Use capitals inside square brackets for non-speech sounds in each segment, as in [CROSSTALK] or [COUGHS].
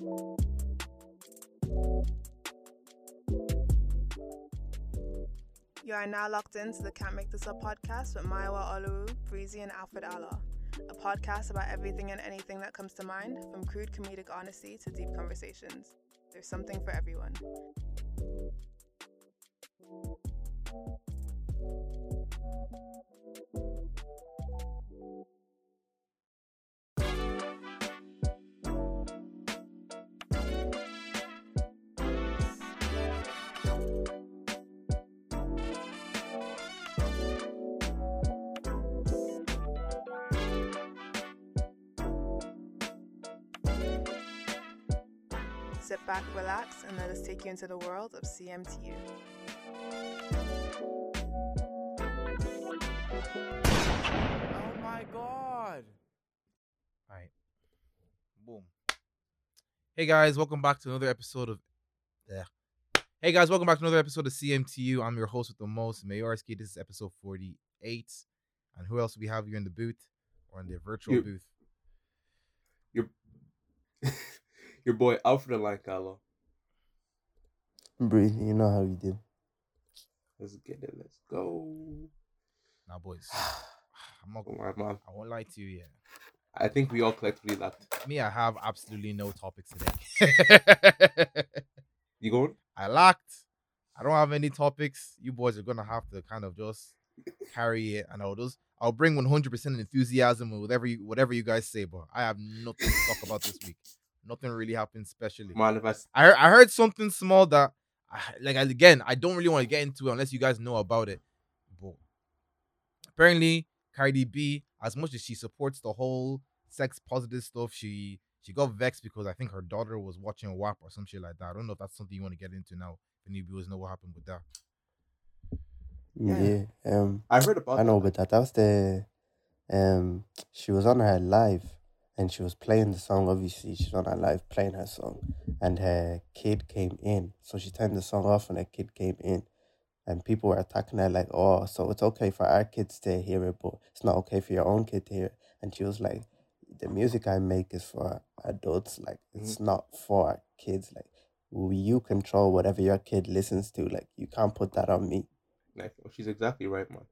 You are now locked into the Can't Make This Up podcast with Maiwa Olu, Breezy, and Alfred Allah. A podcast about everything and anything that comes to mind, from crude comedic honesty to deep conversations. There's something for everyone. Back, relax, and let us take you into the world of CMTU. Oh my god. Alright. Boom. Hey guys, welcome back to another episode of yeah. Hey guys, welcome back to another episode of CMTU. I'm your host with the most, Mayorski. This is episode 48. And who else we have here in the booth or in the virtual You- booth? Your your boy Alfred Lancalo. Breathe, you know how you do. Let's get it. Let's go. Now boys. [SIGHS] I'm not my man. I won't lie to you, yeah. I think we all collectively lacked. Me, I have absolutely no topics today. [LAUGHS] You going? I lacked. I don't have any topics. You boys are gonna have to kind of just carry it, and all those. I'll bring 100% enthusiasm with whatever you whatever you guys say. But I have nothing to talk about this week. Nothing really happened specially. Man, if I s- I heard, I heard something small that I, like again I don't really want to get into it unless you guys know about it. But apparently Cardi B, as much as she supports the whole sex positive stuff, she she got vexed because I think her daughter was watching WAP or some shit like that. I don't know if that's something you want to get into now. If any viewers know what happened with that. Yeah. Um I heard about I know that. but that that was the um she was on her live and she was playing the song obviously she's on her live playing her song and her kid came in. So she turned the song off and her kid came in and people were attacking her like, Oh, so it's okay for our kids to hear it, but it's not okay for your own kid to hear it and she was like, The music I make is for adults, like it's not for kids, like you control whatever your kid listens to? Like you can't put that on me. Like, she's exactly right, man.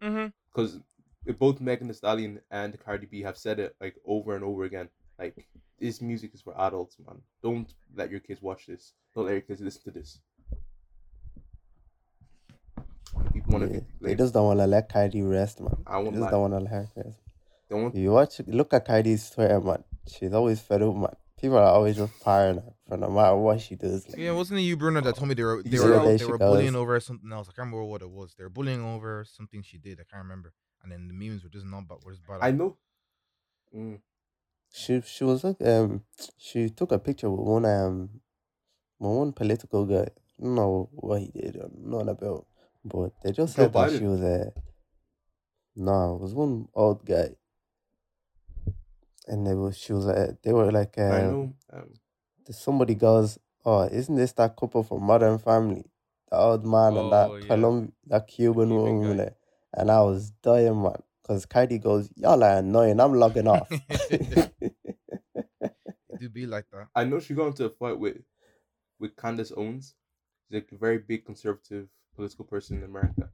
Mm-hmm. Because both Megan Thee Stallion and Cardi B have said it like over and over again. Like, this music is for adults, man. Don't let your kids watch this. Don't let your kids listen to this. People want to Yeah, they just don't want to let Cardi rest, man. I They won't they just lie. don't want to let her rest. Don't You watch, look at Cardi's Twitter, man. She's always fed up, man. People are always just firing her for no matter what she does. Like, Yeah, wasn't it you, Bruno, that told me they were they Yeah, were they were bullying over something else? I can't remember what it was. They were bullying over something she did. I can't remember. And then the memes were just not but were just bad. I know. Mm. she she was like um she took a picture with one um with one political guy. I don't know what he did or not about, but they just Joe said that she was a no, it was one old guy. And they was she was a, they were like I um, know. Um, somebody goes, "Oh, isn't this that couple from Modern Family? The old man and Oh, that yeah. Colomb, that Cuban Cuban woman." Guy. there." And I was dying, man, because Cardi goes, "Y'all are annoying. I'm logging off." [LAUGHS] It do be like that. I know she got into a fight with with Candace Owens. She's like a very big conservative political person in America,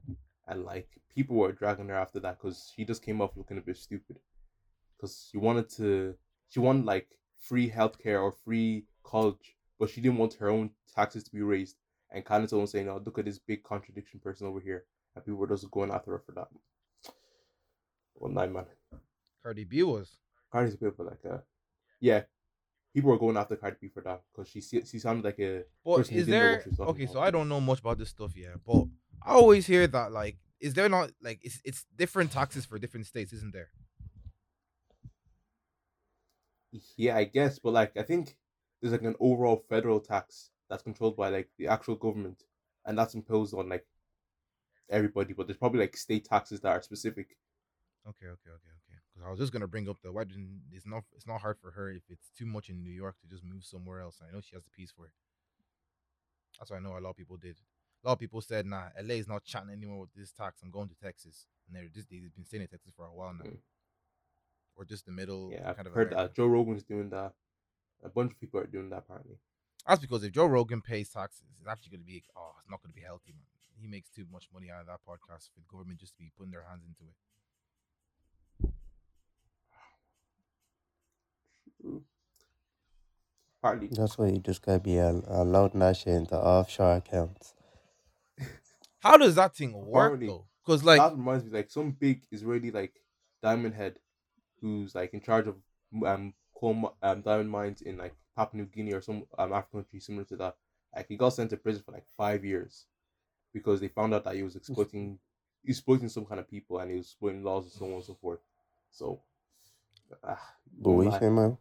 and like people were dragging her after that because she just came off looking a bit stupid. Because she wanted to, she wanted like free healthcare or free college, but she didn't want her own taxes to be raised. And Candace Owens saying, "Oh, look at this big contradiction person over here," people were just going after her for that. Well, nine man. Cardi B was. Cardi's a bit of like a, yeah. People were going after Cardi B for that because she she sounded like a But is didn't know what there she was talking okay? So. I don't know much about this stuff yet, but I always hear that like, is there not like it's it's different taxes for different states, isn't there? Yeah, I guess, but like I think there's like an overall federal tax that's controlled by like the actual government, and that's imposed on like everybody. But there's probably like state taxes that are specific. Okay, okay, okay, okay. Because I was just gonna bring up the why didn't it's not it's not hard for her if it's too much in New York to just move somewhere else. I know she has the piece for it. That's what I know a lot of people did. A lot of people said, "Nah, LA is not chatting anymore with this tax. I'm going to Texas," and they're just they've been staying in Texas for a while now, Mm. or just the middle. Yeah, I've kind of heard America. that Joe Rogan's doing that. A bunch of people are doing that apparently. That's because if Joe Rogan pays taxes, it's actually going to be oh, it's not going to be healthy, man. He makes too much money out of that podcast for the government just to be putting their hands into it. True. Partly. That's why you just gotta be a, allowed that shit into offshore accounts. [LAUGHS] How does that thing work Apparently, though? Because like that reminds me, like some big Israeli like diamond head, who's like in charge of um coal mi- um diamond mines in like Papua New Guinea or some um African country similar to that. Like he got sent to prison for like five years because they found out that he was exploiting exploiting some kind of people and he was exploiting laws and so on and so forth. So, ah, But we like- say, man,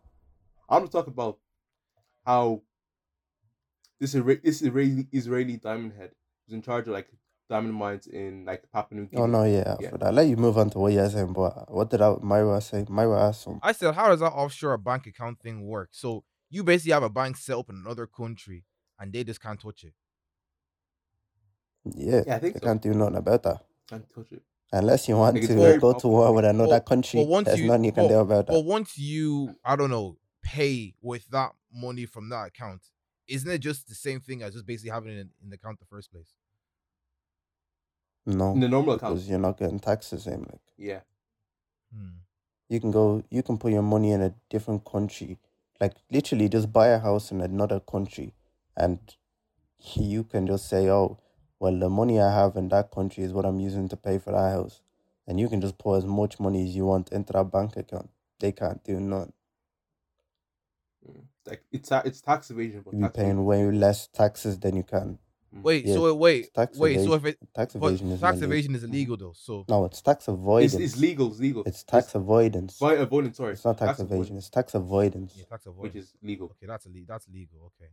I'm gonna talk about how this Isra- this Israeli Israeli diamond head was in charge of like diamond mines in like Papua New Guinea. oh no, yeah, Yeah. for that. Let you move on to what you're saying, but what did I, Myra say? Myra asked some. I said, how does that offshore bank account thing work? So you basically have a bank set up in another country and they just can't touch it. Yeah, Yeah, I think they so. can't do nothing about that. Can't touch it. Unless you want Like, it's to very go to war with another But- country, but once there's you- nothing you can but- do about But that. once you, I don't know, pay with that money from that account, isn't it just the same thing as just basically having it in, in the account in the first place? No, In the normal account. because you're not getting taxed the same. Like Yeah. Hmm. you can go, you can put your money in a different country, like literally just buy a house in another country, and you can just say, oh, well, the money I have in that country is what I'm using to pay for that house, and you can just pour as much money as you want into that bank account. They can't do none. Mm. Like it's ta- it's tax evasion, but You're tax paying evasion. way less taxes than you can. Mm. Wait, Yeah, so wait, it's tax wait, so if it Tax evasion is tax illegal. evasion is illegal though, so No, it's tax It's, avoidance. it's legal. It's legal. It's tax avoidance. Avoid, avoidance. Sorry, It's not tax, evasion. It's tax avoidance, yeah, tax avoidance. which is legal. okay, that's illegal. That's legal. Okay,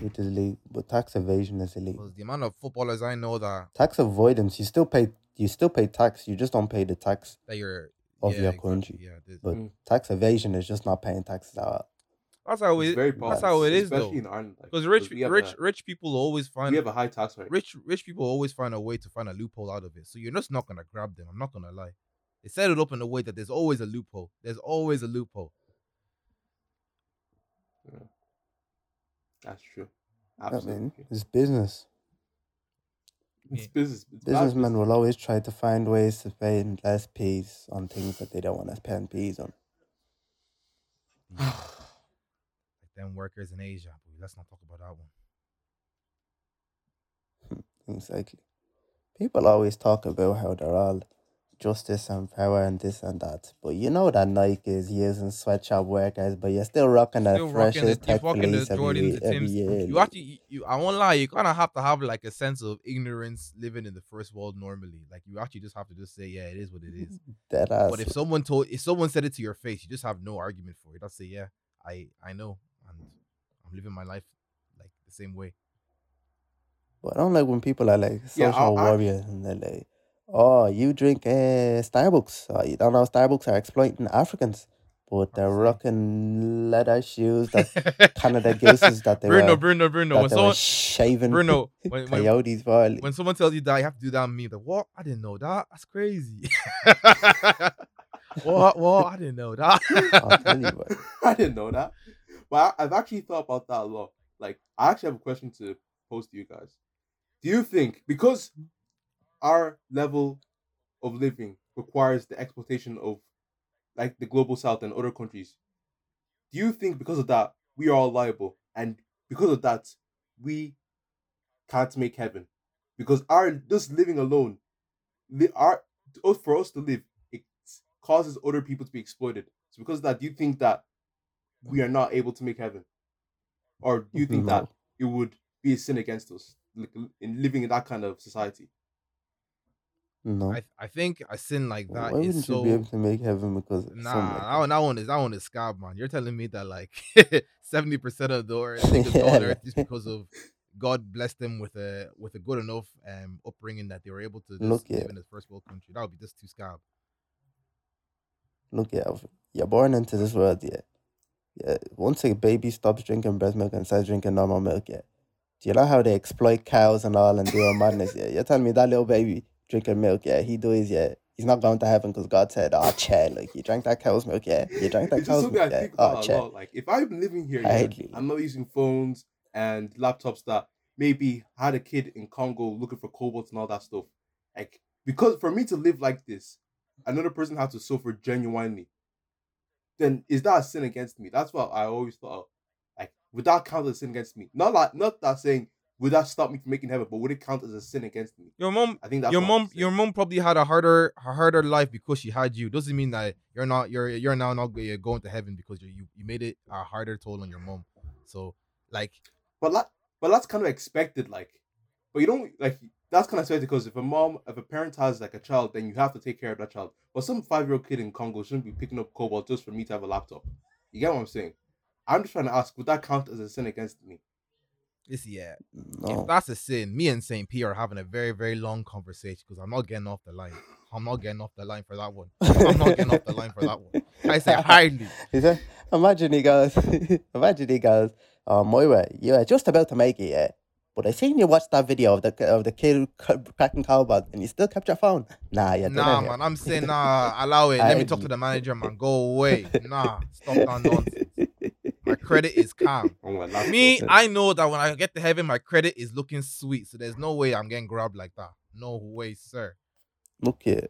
which is legal. But tax evasion is illegal. because the amount of footballers I know that Tax avoidance, you still pay. You still pay tax. You just don't pay the tax. that you're Of yeah, your exactly, country. Yeah, this- But Mm. tax evasion is just not paying taxes out. that's how It's it. very That's how it is though. especially in Ireland. like, Because rich, we have rich, a, rich people always find we have a high tax rate. rich rich people always find a way to find a loophole out of it. So you're just not gonna grab them. I'm not gonna lie. They set it up in a way that there's always a loophole. There's always a loophole. That's true. I mean, it's business. it's business. It's Businessmen business. will always try to find ways to pay less fees on things that they don't want to pay fees on. like them workers in Asia. But let's not talk about that one. Hmm, exactly. People always talk about how they're all justice and power and this and that. But you know that Nike is using sweatshop workers, but you're still rocking the Still freshest tech the every, year- every year. You actually, you, I won't lie. You kind of have to have like a sense of ignorance living in the first world normally. Like you actually just have to just say, yeah, it is what it is. [LAUGHS] Ass. But if someone told, if someone said it to your face, you just have no argument for it. Just say, yeah, I, I know, and I'm living my life like the same way. But I don't like when people are like social I- I- warriors and they're like, oh, you drink uh, Starbucks. Oh, you don't know Starbucks are exploiting Africans. But they're rocking leather shoes that Canada Gooses that they Bruno, were, Bruno, Bruno. When someone, shaving Bruno, when, when, coyotes for. when someone tells you that, you have to do that meme. Like, what? I didn't know that. That's crazy. [LAUGHS] what? What? I didn't know that. I'll tell you, [LAUGHS] I didn't know that. But I, I've actually thought about that a lot. Like, I actually have a question to pose to you guys. Do you think because our level of living requires the exploitation of like the global south and other countries, do you think because of that we are all liable and because of that we can't make heaven? Because our just living alone, li- our for us to live, it causes other people to be exploited. So because of that, do you think that we are not able to make heaven, or do you think that it would be a sin against us like, in living in that kind of society? No. I, I think a sin like Why that wouldn't is you so. be able to make heaven because of Nah, something like that, one, that one is that one is scab, man. You're telling me that like [LAUGHS] seventy percent of the earth, niggas on earth just because of God blessed them with a with a good enough um upbringing that they were able to just Look, live yeah. in a first world country. That would be just too scab. look, yeah, you're born into this world, yeah. Yeah, once a baby stops drinking breast milk and starts drinking normal milk, yeah. Do you know how they exploit cows and all and do all madness? Yeah, you're telling me that little baby drinking milk, yeah, he does, yeah. he's not going to heaven because God said, "Oh, chair, like you drank that cow's milk, yeah, you drank that cow's milk, yeah, oh, chair." Like if I'm living here, yeah, I'm not using phones and laptops that maybe had a kid in Congo looking for cobalt and all that stuff. Like because for me to live like this, another person has to suffer genuinely. Then is that a sin against me? That's what I always thought. Of. Like would that count as a sin against me? Not like not that saying would that stop me from making heaven, but would it count as a sin against me? Your mom, I think that's your mom, your mom probably had a harder, a harder life because she had you. Doesn't mean that you're not, you're, you're now not go- going to heaven because you, you, made it a harder toll on your mom. So, like, But that, but that's kind of expected, like. But you don't like that's kind of expected because if a mom, if a parent has like a child, then you have to take care of that child. But some five year old kid in Congo shouldn't be picking up cobalt just for me to have a laptop. You get what I'm saying? I'm just trying to ask, would that count as a sin against me? This, yeah, No, mm, if oh. that's a sin, me and Saint P are having a very, very long conversation because I'm not getting off the line. I'm not getting off the line for that one. I'm not getting off the line for that one. I say hardly. [LAUGHS] He said, imagine he goes, [LAUGHS] imagine he goes, oh, Moira, you are just about to make it, yeah. But I seen you watch that video of the of the kid cracking cobalt and you still kept your phone. Nah, didn't. Nah, yeah. man, I'm saying nah. Allow it. Let me talk to the [LAUGHS] manager, man. Go away. Nah, stop that nonsense. Credit is calm. [LAUGHS] Oh Laptop. Me, I know that when I get to heaven, my credit is looking sweet. So there's no way I'm getting grabbed like that. No way, sir. Look here,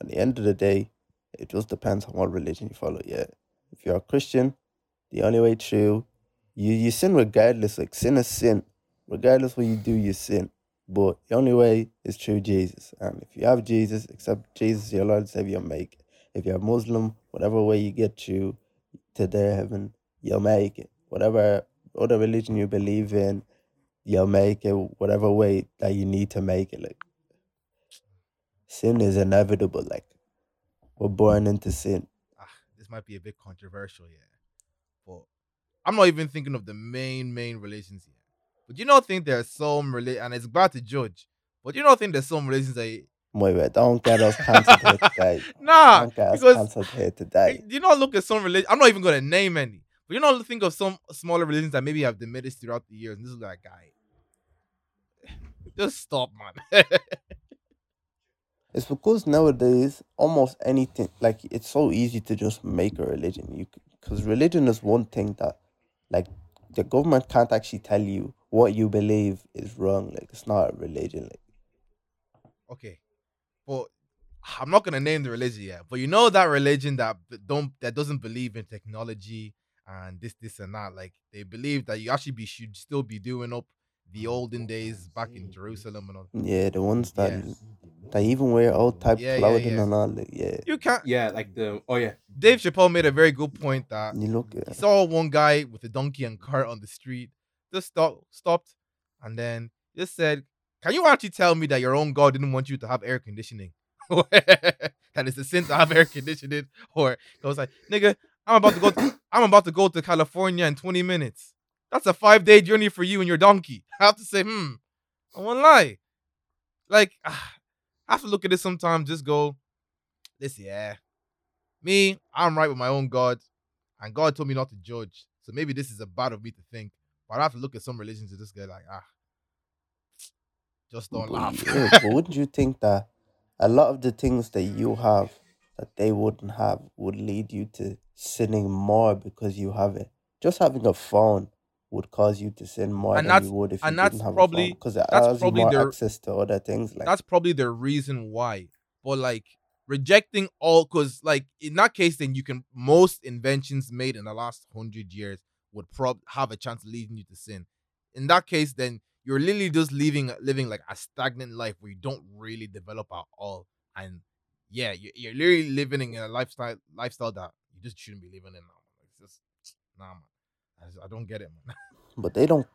at the end of the day, it just depends on what religion you follow. Yeah, if you're a Christian, the only way through, you you sin regardless. Like sin is sin, regardless what you do, you sin. But the only way is through Jesus. And if you have Jesus, accept Jesus your Lord and Savior, make. If you're Muslim, whatever way you get through to their heaven, you'll make it. Whatever other religion you believe in, you'll make it. Whatever way that you need to make it. Like sin is inevitable. Like we're born into sin. Ah, this might be a bit controversial, yeah. But I'm not even thinking of the main, main religions here. But you don't think there's some religion, and it's bad to judge. But you don't think there's some religions that Wait, wait, don't get us cancelled here [LAUGHS] today. nah, Don't get us because cancelled here today. you not look at some religion. I'm not even gonna name any, you know, think of some smaller religions that maybe have diminished throughout the years. And this is like, guy, [SIGHS] just stop, man. [LAUGHS] It's because nowadays almost anything like it's so easy to just make a religion. You because religion is one thing that like the government can't actually tell you what you believe is wrong. Like it's not a religion. Like okay, but I'm not gonna name the religion yet. But you know that religion that don't that doesn't believe in technology and this, this, and that. Like they believe that you actually be should still be doing up the oh, olden days back in Jerusalem and all. yeah, the ones that Yeah. that even wear old type Yeah, yeah, clothing yeah. and all. Like, yeah, You can't. yeah, like the oh yeah, Dave Chappelle made a very good point that you look. he saw one guy with a donkey and cart on the street, just stop, stopped, and then just said, "Can you actually tell me that your own God didn't want you to have air conditioning? [LAUGHS] that it's a sin to have air conditioning?" Or he was like, "Nigga, I'm about to go. To, [GASPS] I'm about to go to California in 20 minutes. That's a five day journey for you and your donkey." [LAUGHS] I have to say, hmm, I won't lie. Like, ah, [SIGHS] I have to look at it sometimes. Just go, this, yeah. Me, I'm right with my own God, and God told me not to judge. So maybe this is a bad of me to think, but I have to look at some religions and just go like, ah, just don't but laugh. but wouldn't you think that a lot of the things that you have that they wouldn't have would lead you to sinning more because you have it? Just having a phone would cause you to sin more And than that's- you would if you and that's didn't have probably- a phone because it that's allows you probably more their- access to other things. Like That's probably the reason why. But like rejecting all, because like in that case, then you can most inventions made in the last hundred years would prob have a chance of leading you to sin. In that case, then you're literally just living living like a stagnant life where you don't really develop at all. And yeah, you're, you're literally living in a lifestyle lifestyle that you just shouldn't be living in now. man. It's just nah, man. I, just- I don't get it, man. [LAUGHS] but they don't.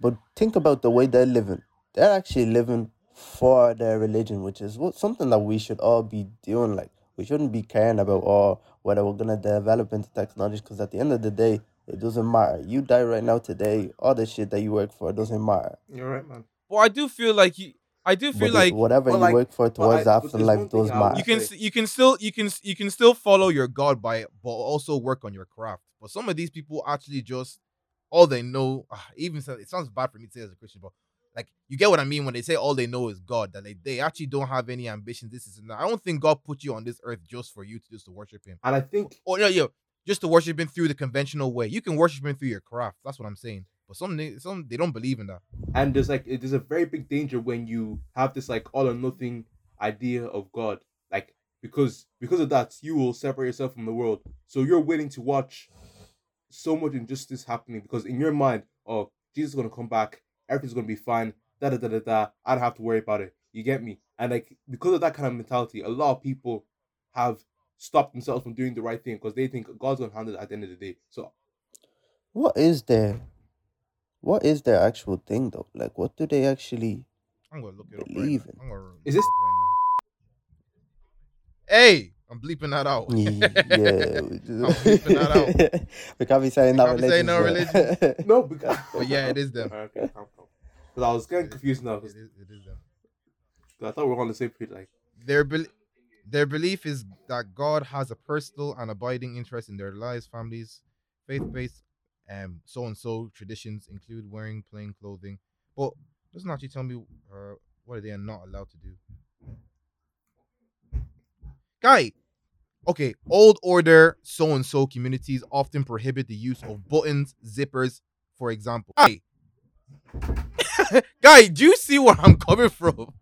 But think about the way they're living. They're actually living for their religion, which is what something that we should all be doing. Like we shouldn't be caring about or whether we're gonna develop into technology, because at the end of the day, it doesn't matter. You die right now today, all the shit that you work for doesn't matter. you're right, man. Well, I do feel like you. I do feel But like whatever you like- work for towards I- the but there's afterlife does matter. you can you can still you can you can still follow your god by but also work on your craft but some of these people actually just all they know ah, even so it sounds bad for me to say as a christian but like you get what I mean when they say all they know is God, that like they actually don't have any ambitions. This is. I don't think God put you on this earth just for you to just to worship Him. And I think oh no, yo, just to worship Him through the conventional way. You can worship Him through your craft. That's what I'm saying. But some some they don't believe in that. and there's like there's a very big danger when you have this like all or nothing idea of God. Like because because of that, you will separate yourself from the world. So you're willing to watch so much injustice happening because in your mind, oh, Jesus is gonna come back, everything's gonna be fine, da da da da da. I don't have to worry about it. You get me? And like because of that kind of mentality, a lot of people have stopped themselves from doing the right thing because they think God's gonna handle it at the end of the day. So What is their what is their actual thing though? Like what do they actually I'm gonna look it up. Believe right in. now. I'm gonna Is this- it up right now. Hey, I'm bleeping that out. yeah, [LAUGHS] I'm bleeping that out. [LAUGHS] we can't be saying that can't saying no religion. [LAUGHS] no, because But yeah, it is them. Okay, calm, calm. Because I was getting confused now. It 'cause is, it is them. I thought we were on the same page. Like, Their bel their belief is that God has a personal and abiding interest in their lives, families, faith-based, um, so and so traditions include wearing plain clothing, but doesn't actually tell me uh, what they are not allowed to do. Guy, okay, old order so and so communities often prohibit the use of buttons, zippers, for example. Guy, [LAUGHS] guy, do you see where I'm coming from?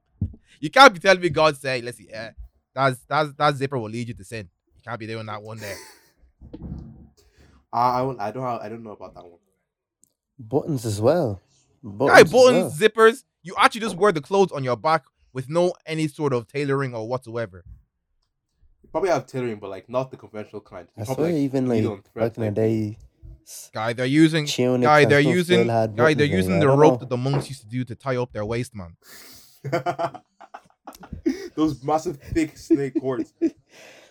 You can't be telling me God said, let's see, eh, that's that's that zipper will lead you to sin. You can't be doing that one there. I, I, won't- I don't, I don't know about that one. Buttons as well. Buttons Guy, buttons, well. zippers, you actually just wear the clothes on your back with no any sort of tailoring or whatsoever. You probably have tailoring, but like not the conventional kind. You I probably, swear, even like back in the day, Guy, they're using guy, they're using guy, they're using it. the rope know. that the monks used to do to tie up their waist, man. [LAUGHS] Those massive, thick snake cords. [LAUGHS]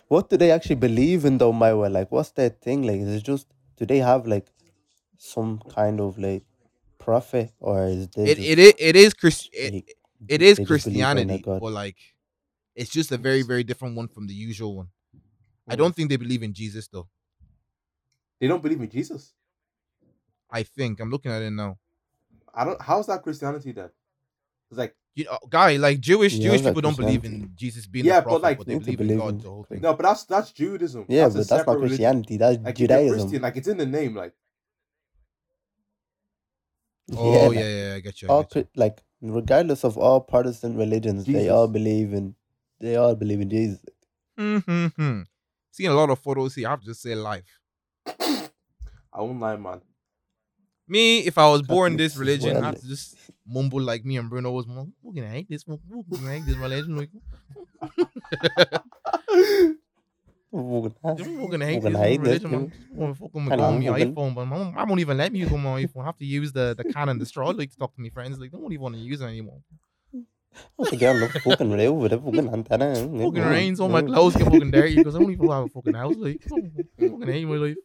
What do they actually believe in though, my way? Like, what's their thing? Like, is it just do they have like some kind of like prophet, or is they It just, it is it is Christ it, it is they just believe in their Christianity, or like it's just a very very different one from the usual one. I Mm. don't think they believe in Jesus though. They don't believe in Jesus. I think I'm looking at it now. I don't. How's that Christianity then? It's like You know, guy, like Jewish Yeah, Jewish people don't believe in Jesus being Yeah, the but, like, but they need believe in God. The whole thing. no, but that's that's Judaism. Yeah, that's but that's not separate religion. Christianity. That's Like Judaism. Christian, like it's in the name. Like [LAUGHS] Oh like, yeah, yeah, I get you. I all get you. Chri- like regardless of all Protestant religions, they all believe in they all believe in Jesus. Mm-hmm. Seeing a lot of photos here, I have to just say life. [LAUGHS] I won't lie, man. Me, if I was born this religion, I well. have to just mumble like me and Bruno was. "Well, We're gonna hate this. We're gonna hate this religion. Like, We're gonna- hate this gonna hate this, religion. We're fucking Hello, my iPhone, but mom, I won't even let me use my iPhone. I have to use the the Canon, the straw. Like to talk to my friends. Like, they don't even want to use it anymore. What's the girl look fucking real with? Fucking antenna. [LAUGHS] Fucking rains, all my clothes get fucking dirty because I don't even have a fucking house. Like, [LAUGHS] fucking hate my life.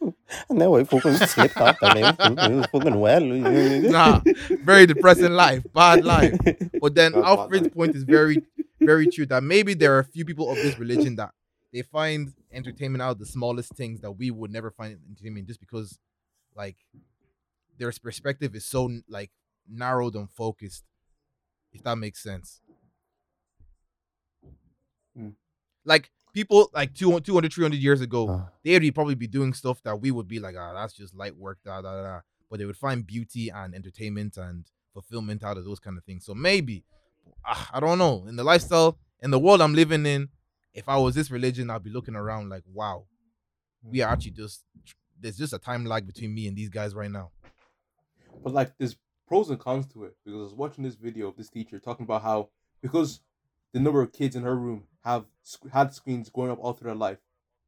[LAUGHS] And then we fucking slipped off the rail. Fucking, fucking well. Nah, very depressing life, bad life. But then That's Alfred's point is very, very true that maybe there are a few people of this religion that they find entertainment out of the smallest things that we would never find entertainment just because, like, their perspective is so like narrowed and focused. If that makes sense. Hmm. Like people like 200, 200 300 years ago, Ah. they'd be probably be doing stuff that we would be like, ah, that's just light work, da da da. But they would find beauty and entertainment and fulfillment out of those kind of things. So maybe, ah, I don't know. In the lifestyle, in the world I'm living in, if I was this religion, I'd be looking around like, wow, we are actually just there's just a time lag between me and these guys right now. But like, there's pros and cons to it because I was watching this video of this teacher talking about how because the number of kids in her room have had screens growing up all through their life,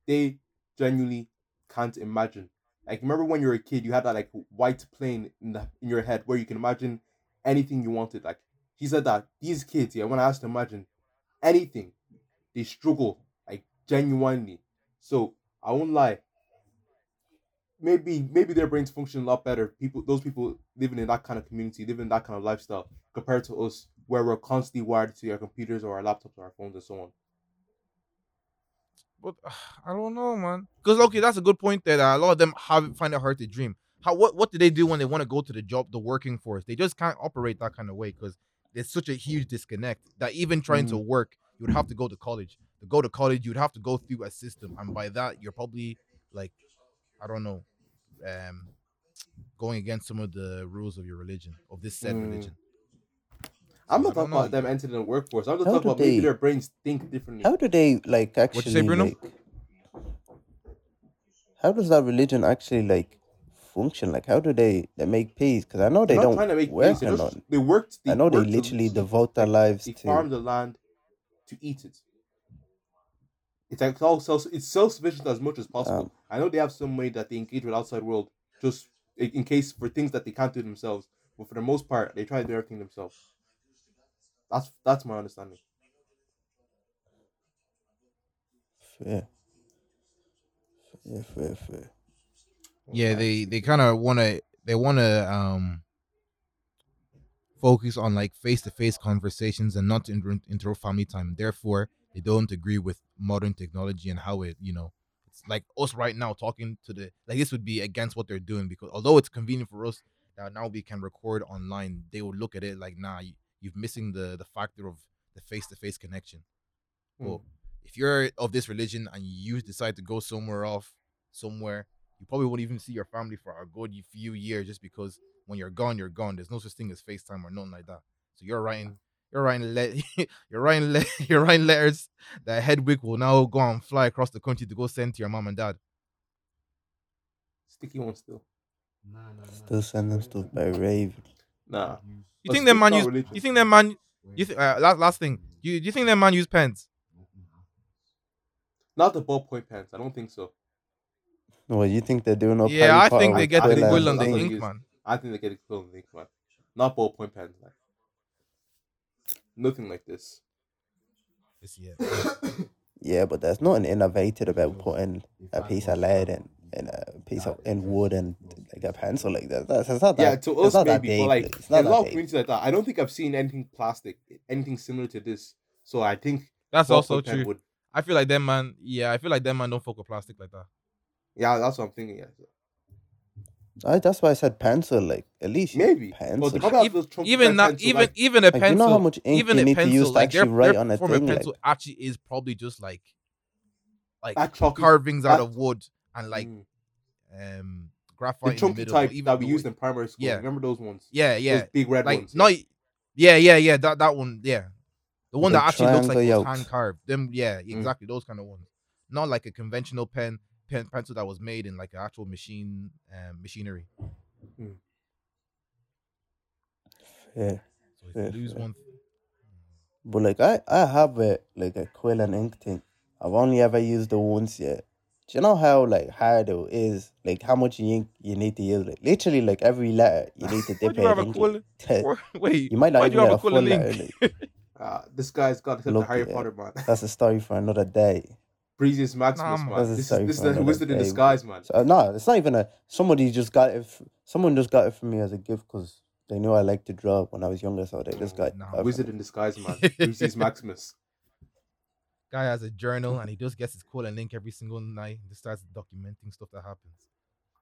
they genuinely can't imagine. Like, remember when you were a kid, you had that like white plane in the in your head where you can imagine anything you wanted. Like, he said that these kids, yeah, when I asked to imagine anything, they struggle like genuinely. So I won't lie. Maybe maybe their brains function a lot better. People, those people living in that kind of community, living in that kind of lifestyle, compared to us, where we're constantly wired to our computers or our laptops or our phones and so on. But uh, [SIGHS] I don't know, man. Because okay, that's a good point there. That a lot of them have find it hard to dream. how what what do they do when they want to go to the job, the working force? They just can't operate that kind of way because there's such a huge disconnect that even trying to work, you would have to go to college. To go to college, you'd have to go through a system, and by that, you're probably like, I don't know, um, going against some of the rules of your religion, of this said Mm. religion. I'm I not talking know. about them entering the workforce. I'm just How talking do about maybe their brains think differently. How do they like What'd you say, actually Bruno? like? How does that religion actually like function? Like, how do they they make peace? Because I know they They're not don't trying to make work peace. They, or just, they worked. I know they worked to- literally devote their lives They to. farm the land to eat it. It's like all self. It's self sufficient as much as possible. Um, I know they have some way that they engage with outside world, just in in case for things that they can't do themselves. But for the most part, they try to do everything themselves. That's that's my understanding. Fair. Fair, fair, fair. Yeah, they they kind of want to they want to um focus on like face to face conversations and not inter- interrupt family time. Therefore, they don't agree with modern technology and how it you know it's like us right now talking to the like this would be against what they're doing because although it's convenient for us that now we can record online, they would look at it like nah, you, you're missing the the factor of the face to face connection. Hmm. Well, if you're of this religion and you decide to go somewhere off, somewhere, you probably won't even see your family for a good few years just because when you're gone, you're gone. There's no such thing as FaceTime or nothing like that. So you're writing, you're writing, le- [LAUGHS] you're writing, le- [LAUGHS] you're writing letters that Hedwig will now go and fly across the country to go send to your mom and dad. Sticky one still. Still sending stuff by Raven. Nah. You think that speak man about use? religion. You think that man? You think uh, last last thing? You do you think that man use pens? Not the ballpoint pens. I don't think so. Well, you think they're doing up? yeah, I think they get the Quill and the thing. ink, man. I think they get it filled in ink, man. Not ballpoint pens, like nothing like this. This year. [COUGHS] Yeah, but there's nothing innovative about putting a piece of lead in, in a piece of in wood and like a pencil like that. That's it's not that. yeah, to us not maybe, big. but like it's not a that lot of big. communities like that, I don't think I've seen anything plastic, anything similar to this. So I think That's also true. Would, I feel like them man. Yeah, I feel like them man don't fuck with plastic like that. yeah, that's what I'm thinking. Yeah, I, that's why I said pencil. Like at least maybe. pencil. But they Even- those even not pencil, even like, even a Like, pencil. you know how much ink even you a need pencil, to use to like their, actually write on a form of thing. Like, pencil actually is probably just like like that chalky, carvings out of wood and like mm, um the graphite in the chunky middle. type even that we used way- in primary school. Yeah. Remember those ones? Yeah, yeah. Those big red like ones. no, yeah, yeah, yeah. That that one, yeah. The one The that actually looks like triangle was hand carved. Them, yeah, Mm. exactly. Those kind of ones. Not like a conventional pen, pen pencil that was made in like an actual machine, um, machinery. yeah. So if Fair, you lose fair. one, But like I, I have a like a quill and ink thing. I've only ever used it once yet. Do you know how like hard it is? Like how much ink you need to use? Like literally like every letter you need to [LAUGHS] dip you it a in. quill? [LAUGHS] Wait, You might not even you have a a quill full and letter. Like, Uh, [LAUGHS] this guy's got to Look, the Harry yeah. Potter man. that's a story for another day. Breezius Maximus Nah, man. man. That's a This is this is for a another wizard in disguise, man. So, uh, no, it's not even a. Somebody just got it. f- Someone just got it for me as a gift because they knew I liked to draw when I was younger. So they just got. Nah, it Wizard me. in disguise, man. Breezius Maximus. Guy has a journal mm-hmm. and he just gets his call and link every single night. and Just starts documenting stuff that happens.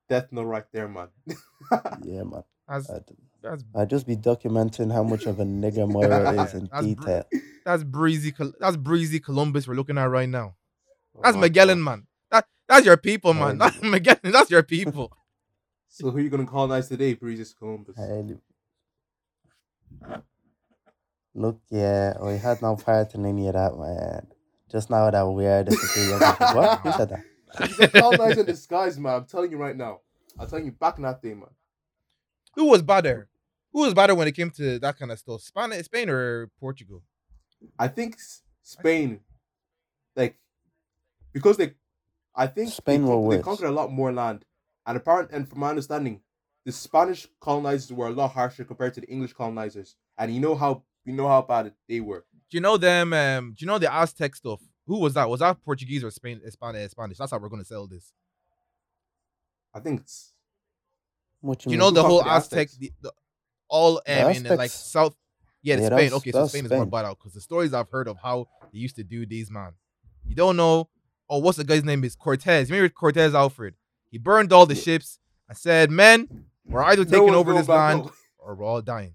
Death note right there, man. [LAUGHS] Yeah, man. That's I, that's I just be documenting how much of a nigger [LAUGHS] Moira is in That's br- detail. that's breezy. That's breezy Columbus we're looking at right now. Oh That's my Magellan, God. man. That that's your people, man. Oh, That's [LAUGHS] Magellan. That's your people. So who are you gonna colonize today, Breezius Columbus? Highly. Look, yeah, we had no part in any of that, man. Just now that we are what? Who said that? He's a colonizer in disguise, man. I'm telling you right now. I'm telling you back in that day, man. Who was better? Who was better when it came to that kind of stuff? Spain, Spain or Portugal? I think Spain, like, because they, I think Spain they, were con- they conquered a lot more land, and apparent and from my understanding, the Spanish colonizers were a lot harsher compared to the English colonizers, and you know how you know how bad they were. Do you know them? Um, do you know the Aztec stuff? Who was that? Was that Portuguese or Spain? Spanish? Spanish. That's how we're gonna sell this. I think it's What Do you know the whole the Aztec? The, the, all um, The in like South. Yeah, the Yeah, Spain. okay, so that's Spain is more Spain. bad out because the stories I've heard of how they used to do these man. You don't know. Oh, what's the guy's name? Is Cortez? Remember Cortez Alfred? He burned all the Yeah. ships and said, "Men, we're either taking one's over this land home. or we're all dying."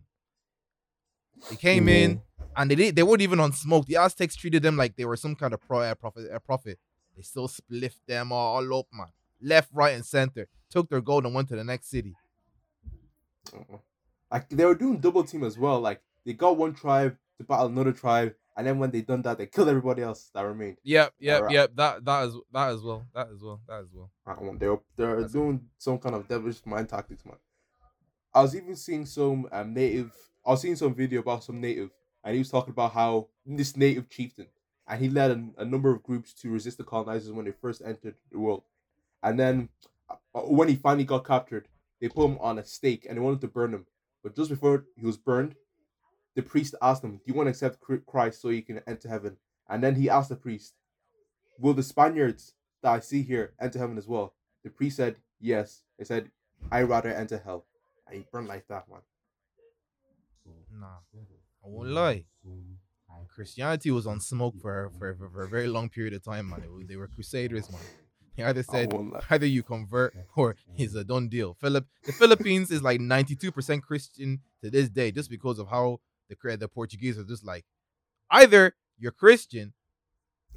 He came in and they did, they weren't even on smoke. The Aztecs treated them like they were some kind of pro uh, prophet. Uh, prophet. They still spliffed them all up, man, left, right, and center. Took their gold and went to the next city. Uh-uh. Like they were doing double team as well. Like they got one tribe to battle another tribe, and then when they done that, they killed everybody else that remained. Yep, yep, yep. That that is that as well. That as well. That as well. I don't want- They were they're That's- doing some kind of devilish mind tactics, man. I was even seeing some um native. I was seeing some video about some native, and he was talking about how this native chieftain, and he led a, a number of groups to resist the colonizers when they first entered the world, and then uh, when he finally got captured, they put him on a stake and they wanted to burn him. But just before he was burned, the priest asked him, "Do you want to accept Christ so you can enter heaven?" And then he asked the priest, "Will the Spaniards that I see here enter heaven as well?" The priest said, "Yes." He said, "I rather enter hell." And he burned like that, man. Nah, I won't lie. Mm-hmm. Christianity was on smoke for for, for, a very long period of time, man. Was, they were crusaders, man. [LAUGHS] He either said either you convert or it's a done deal. Philip, the Philippines is like ninety two percent Christian to this day, just because of how the the Portuguese are just like either you're Christian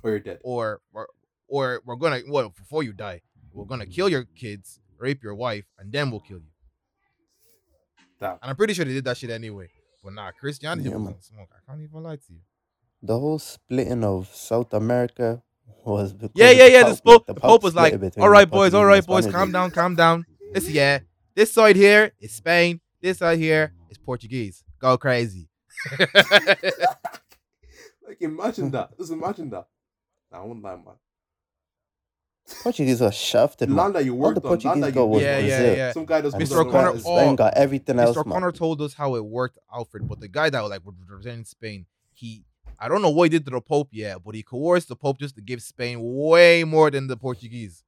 Or you're dead. or or, or we're gonna well before you die, we're gonna kill your kids, rape your wife, and then we'll kill you. That. And I'm pretty sure they did that shit anyway. But nah, Christianity Yeah, was on smoke. I can't even lie to you. The whole splitting of South America was because Yeah, of yeah, yeah. The, Pope. Pope, the Pope was like, it between "All the right, boys, all Portuguese right, and boys, calm down, calm down. This, yeah, this side here is Spain. This side here is Portuguese. Go crazy." [LAUGHS] Like imagine that. Just imagine that. Nah, I won't lie, man. Portuguese are shafted, The man. land that you All worked the on, land Portuguese that got you was Yeah, yeah, Brazil. yeah. Some guy does Mr. Spain, O'Connor- Spain oh, got everything else, Mr. man. O'Connor told us how it worked, Alfred, but the guy that was like was representing Spain, he, I don't know what he did to the Pope yet, but he coerced the Pope just to give Spain way more than the Portuguese.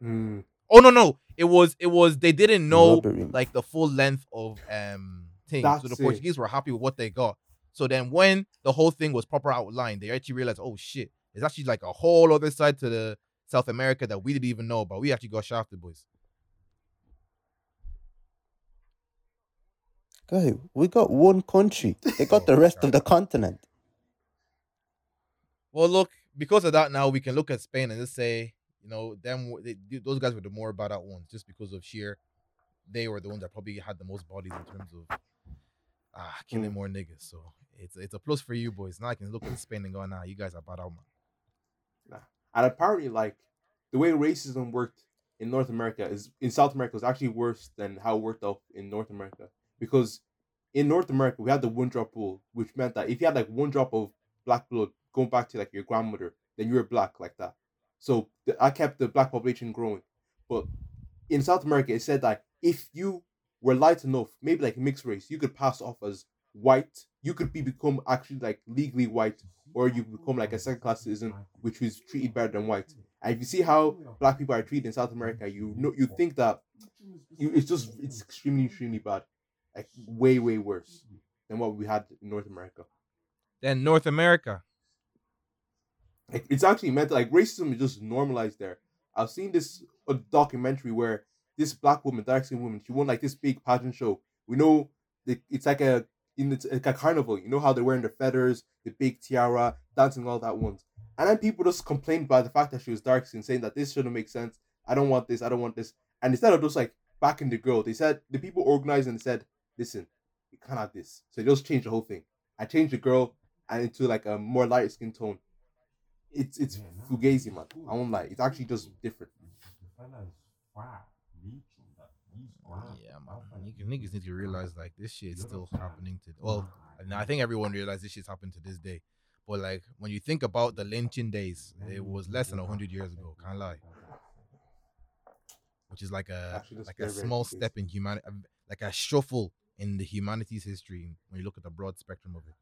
Hmm. Oh no, no, it was, it was. They didn't know Robbery, like the full length of um things. so That's the it. Portuguese were happy with what they got. So then when the whole thing was proper outlined, they actually realized, oh shit, there's actually like a whole other side to the South America that we didn't even know about. We actually got shafted, boys. Guy, we got one country. They got Oh, the rest sorry. of the continent. Well, look, because of that, now we can look at Spain and just say, you know, them they, those guys were the more bad out ones, just because of sheer, they were the ones that probably had the most bodies in terms of ah killing Mm. more niggas. So it's it's a plus for you boys. Now I can look at Spain and go, nah, you guys are bad out, man. And apparently, like the way racism worked in North America is in South America was actually worse than how it worked out in North America. Because in North America we had the one drop rule, which meant that if you had like one drop of black blood going back to like your grandmother, then you were black like that. So the, I kept the black population growing. But in South America, it said that if you were light enough, maybe like mixed race, you could pass off as white. You could be become actually like legally white, or you become like a second class citizen, which was treated better than white. And if you see how black people are treated in South America, you know you think that you, it's just it's extremely extremely bad, like way way worse than what we had in North America. Then North America. Like, it's actually meant like racism is just normalized there. I've seen this a documentary where this black woman, dark skinned woman, she won like this big pageant show. We know the, it's like a in the like a carnival. You know how they're wearing the feathers, the big tiara, dancing all that ones. And then people just complained by the fact that she was dark skinned, saying that this shouldn't make sense. I don't want this. I don't want this. And instead of just like backing the girl, they said the people organized and said, "Listen, you can't have this." So they just changed the whole thing. I changed the girl and into like a more light skin tone. It's it's fugazi, man. I won't lie. It's actually just different. Yeah, man. Niggas, niggas need to realize like this shit's still happening to. Well, and I think everyone realizes this shit's happened to this day. But like when you think about the lynching days, it was less than hundred years ago. Can't lie. Which is like a like a small step in humanity, um, like a shuffle in the humanity's history when you look at the broad spectrum of it.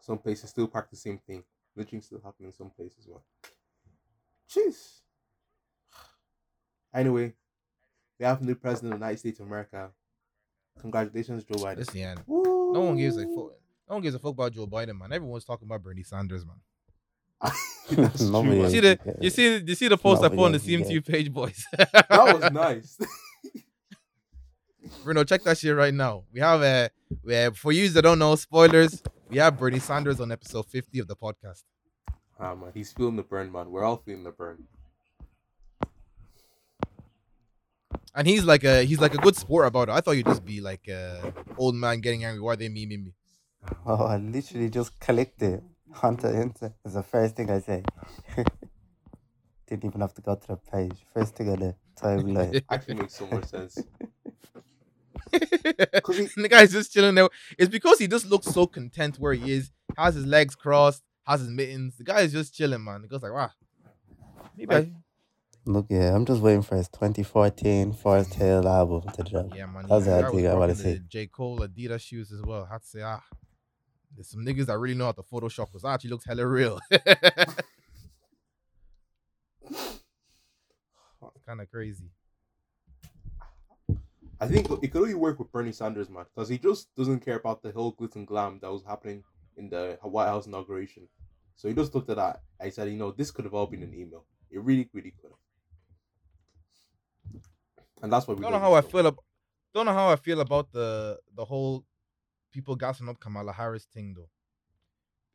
Some places still practice the same thing. Lynching still happening in some places, Well, Jeez. [SIGHS] Anyway, we have a new president of the United States of America. Congratulations, Joe Biden. Listen, yeah, no one gives a fuck. No one gives a fuck about Joe Biden, man. Everyone's talking about Bernie Sanders, man. [LAUGHS] [LAUGHS] That's Nobody true. You see the you see you see the post I put on the really, yeah. CMT [LAUGHS] page, boys. That was nice. Bruno, check that shit right now. We have uh, we, uh for you that don't know, spoilers. We have Bernie Sanders on episode fifty of the podcast. ah man, he's feeling the burn, man. We're all feeling the burn. And he's like a he's like a good sport about it. I thought you'd just be like a old man getting angry. Why they memeing me? Oh, I literally just clicked it Hunter Insta. It's the first thing I say. [LAUGHS] Didn't even have to go to the page. First thing on the timeline. [LAUGHS] Actually makes so much sense. [LAUGHS] Cause he, the guy's just chilling there. It's because he just looks so content where he is. Has his legs crossed, has his mittens. The guy is just chilling, man. He goes like, wow. Maybe Like- Look, yeah, I'm just waiting for his 2014 Forest Hill album to drop. Yeah, man. That's the the guy thing I wanna rocking the see. J. Cole Adidas shoes as well. I had to say, ah, there's some niggas that really know how to Photoshop because that actually looks hella real. [LAUGHS] kind of crazy. I think it could only work with Bernie Sanders, man, because he just doesn't care about the whole glitz and glam that was happening in the White House inauguration. So he just looked at that. I said, you know, this could have all been an email. It really, really could have. And that's why we don't know how I feel about don't know how I feel about the the whole people gassing up Kamala Harris thing though.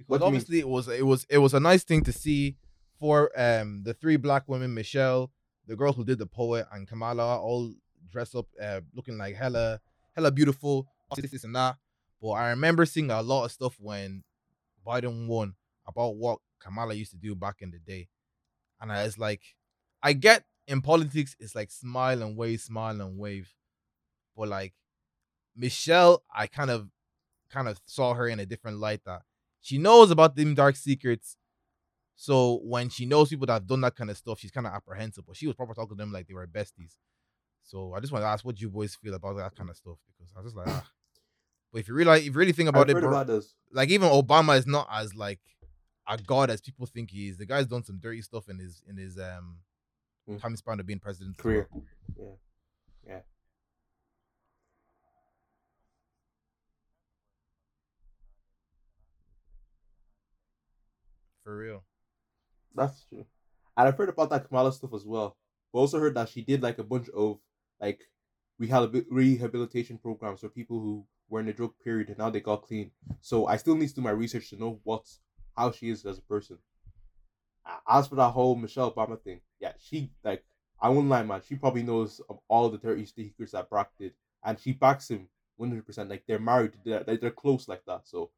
What Because you mean? obviously it was it was it was a nice thing to see for um the three black women, Michelle, the girl who did the poet, and Kamala all dressed up uh looking like hella hella beautiful, this, this and that. But I remember seeing a lot of stuff when Biden won about what Kamala used to do back in the day. And I was like, I get in politics, it's like smile and wave, smile and wave. But like Michelle, I kind of kind of saw her in a different light that she knows about them dark secrets. So when she knows people that have done that kind of stuff, she's kind of apprehensive. But she was proper talking to them like they were besties. So I just want to ask what you boys feel about that kind of stuff because I was just like, ah. But if you really, if you really think about I've it, bro, about like even Obama is not as like a god as people think he is. The guy's done some dirty stuff in his in his um Mm. time span of being president. Career. well. Yeah. Yeah. For real. That's true. And I've heard about that Kamala stuff as well. We also heard that she did like a bunch of like rehabil- rehabilitation programs for people who were in the drug period and now they got clean. So I still need to do my research to know what how she is as a person. As for that whole Michelle Obama thing, yeah, she like I won't lie, man. She probably knows of all the dirty secrets that Barack did, and she backs him one hundred percent. Like they're married, they're, they're close like that. So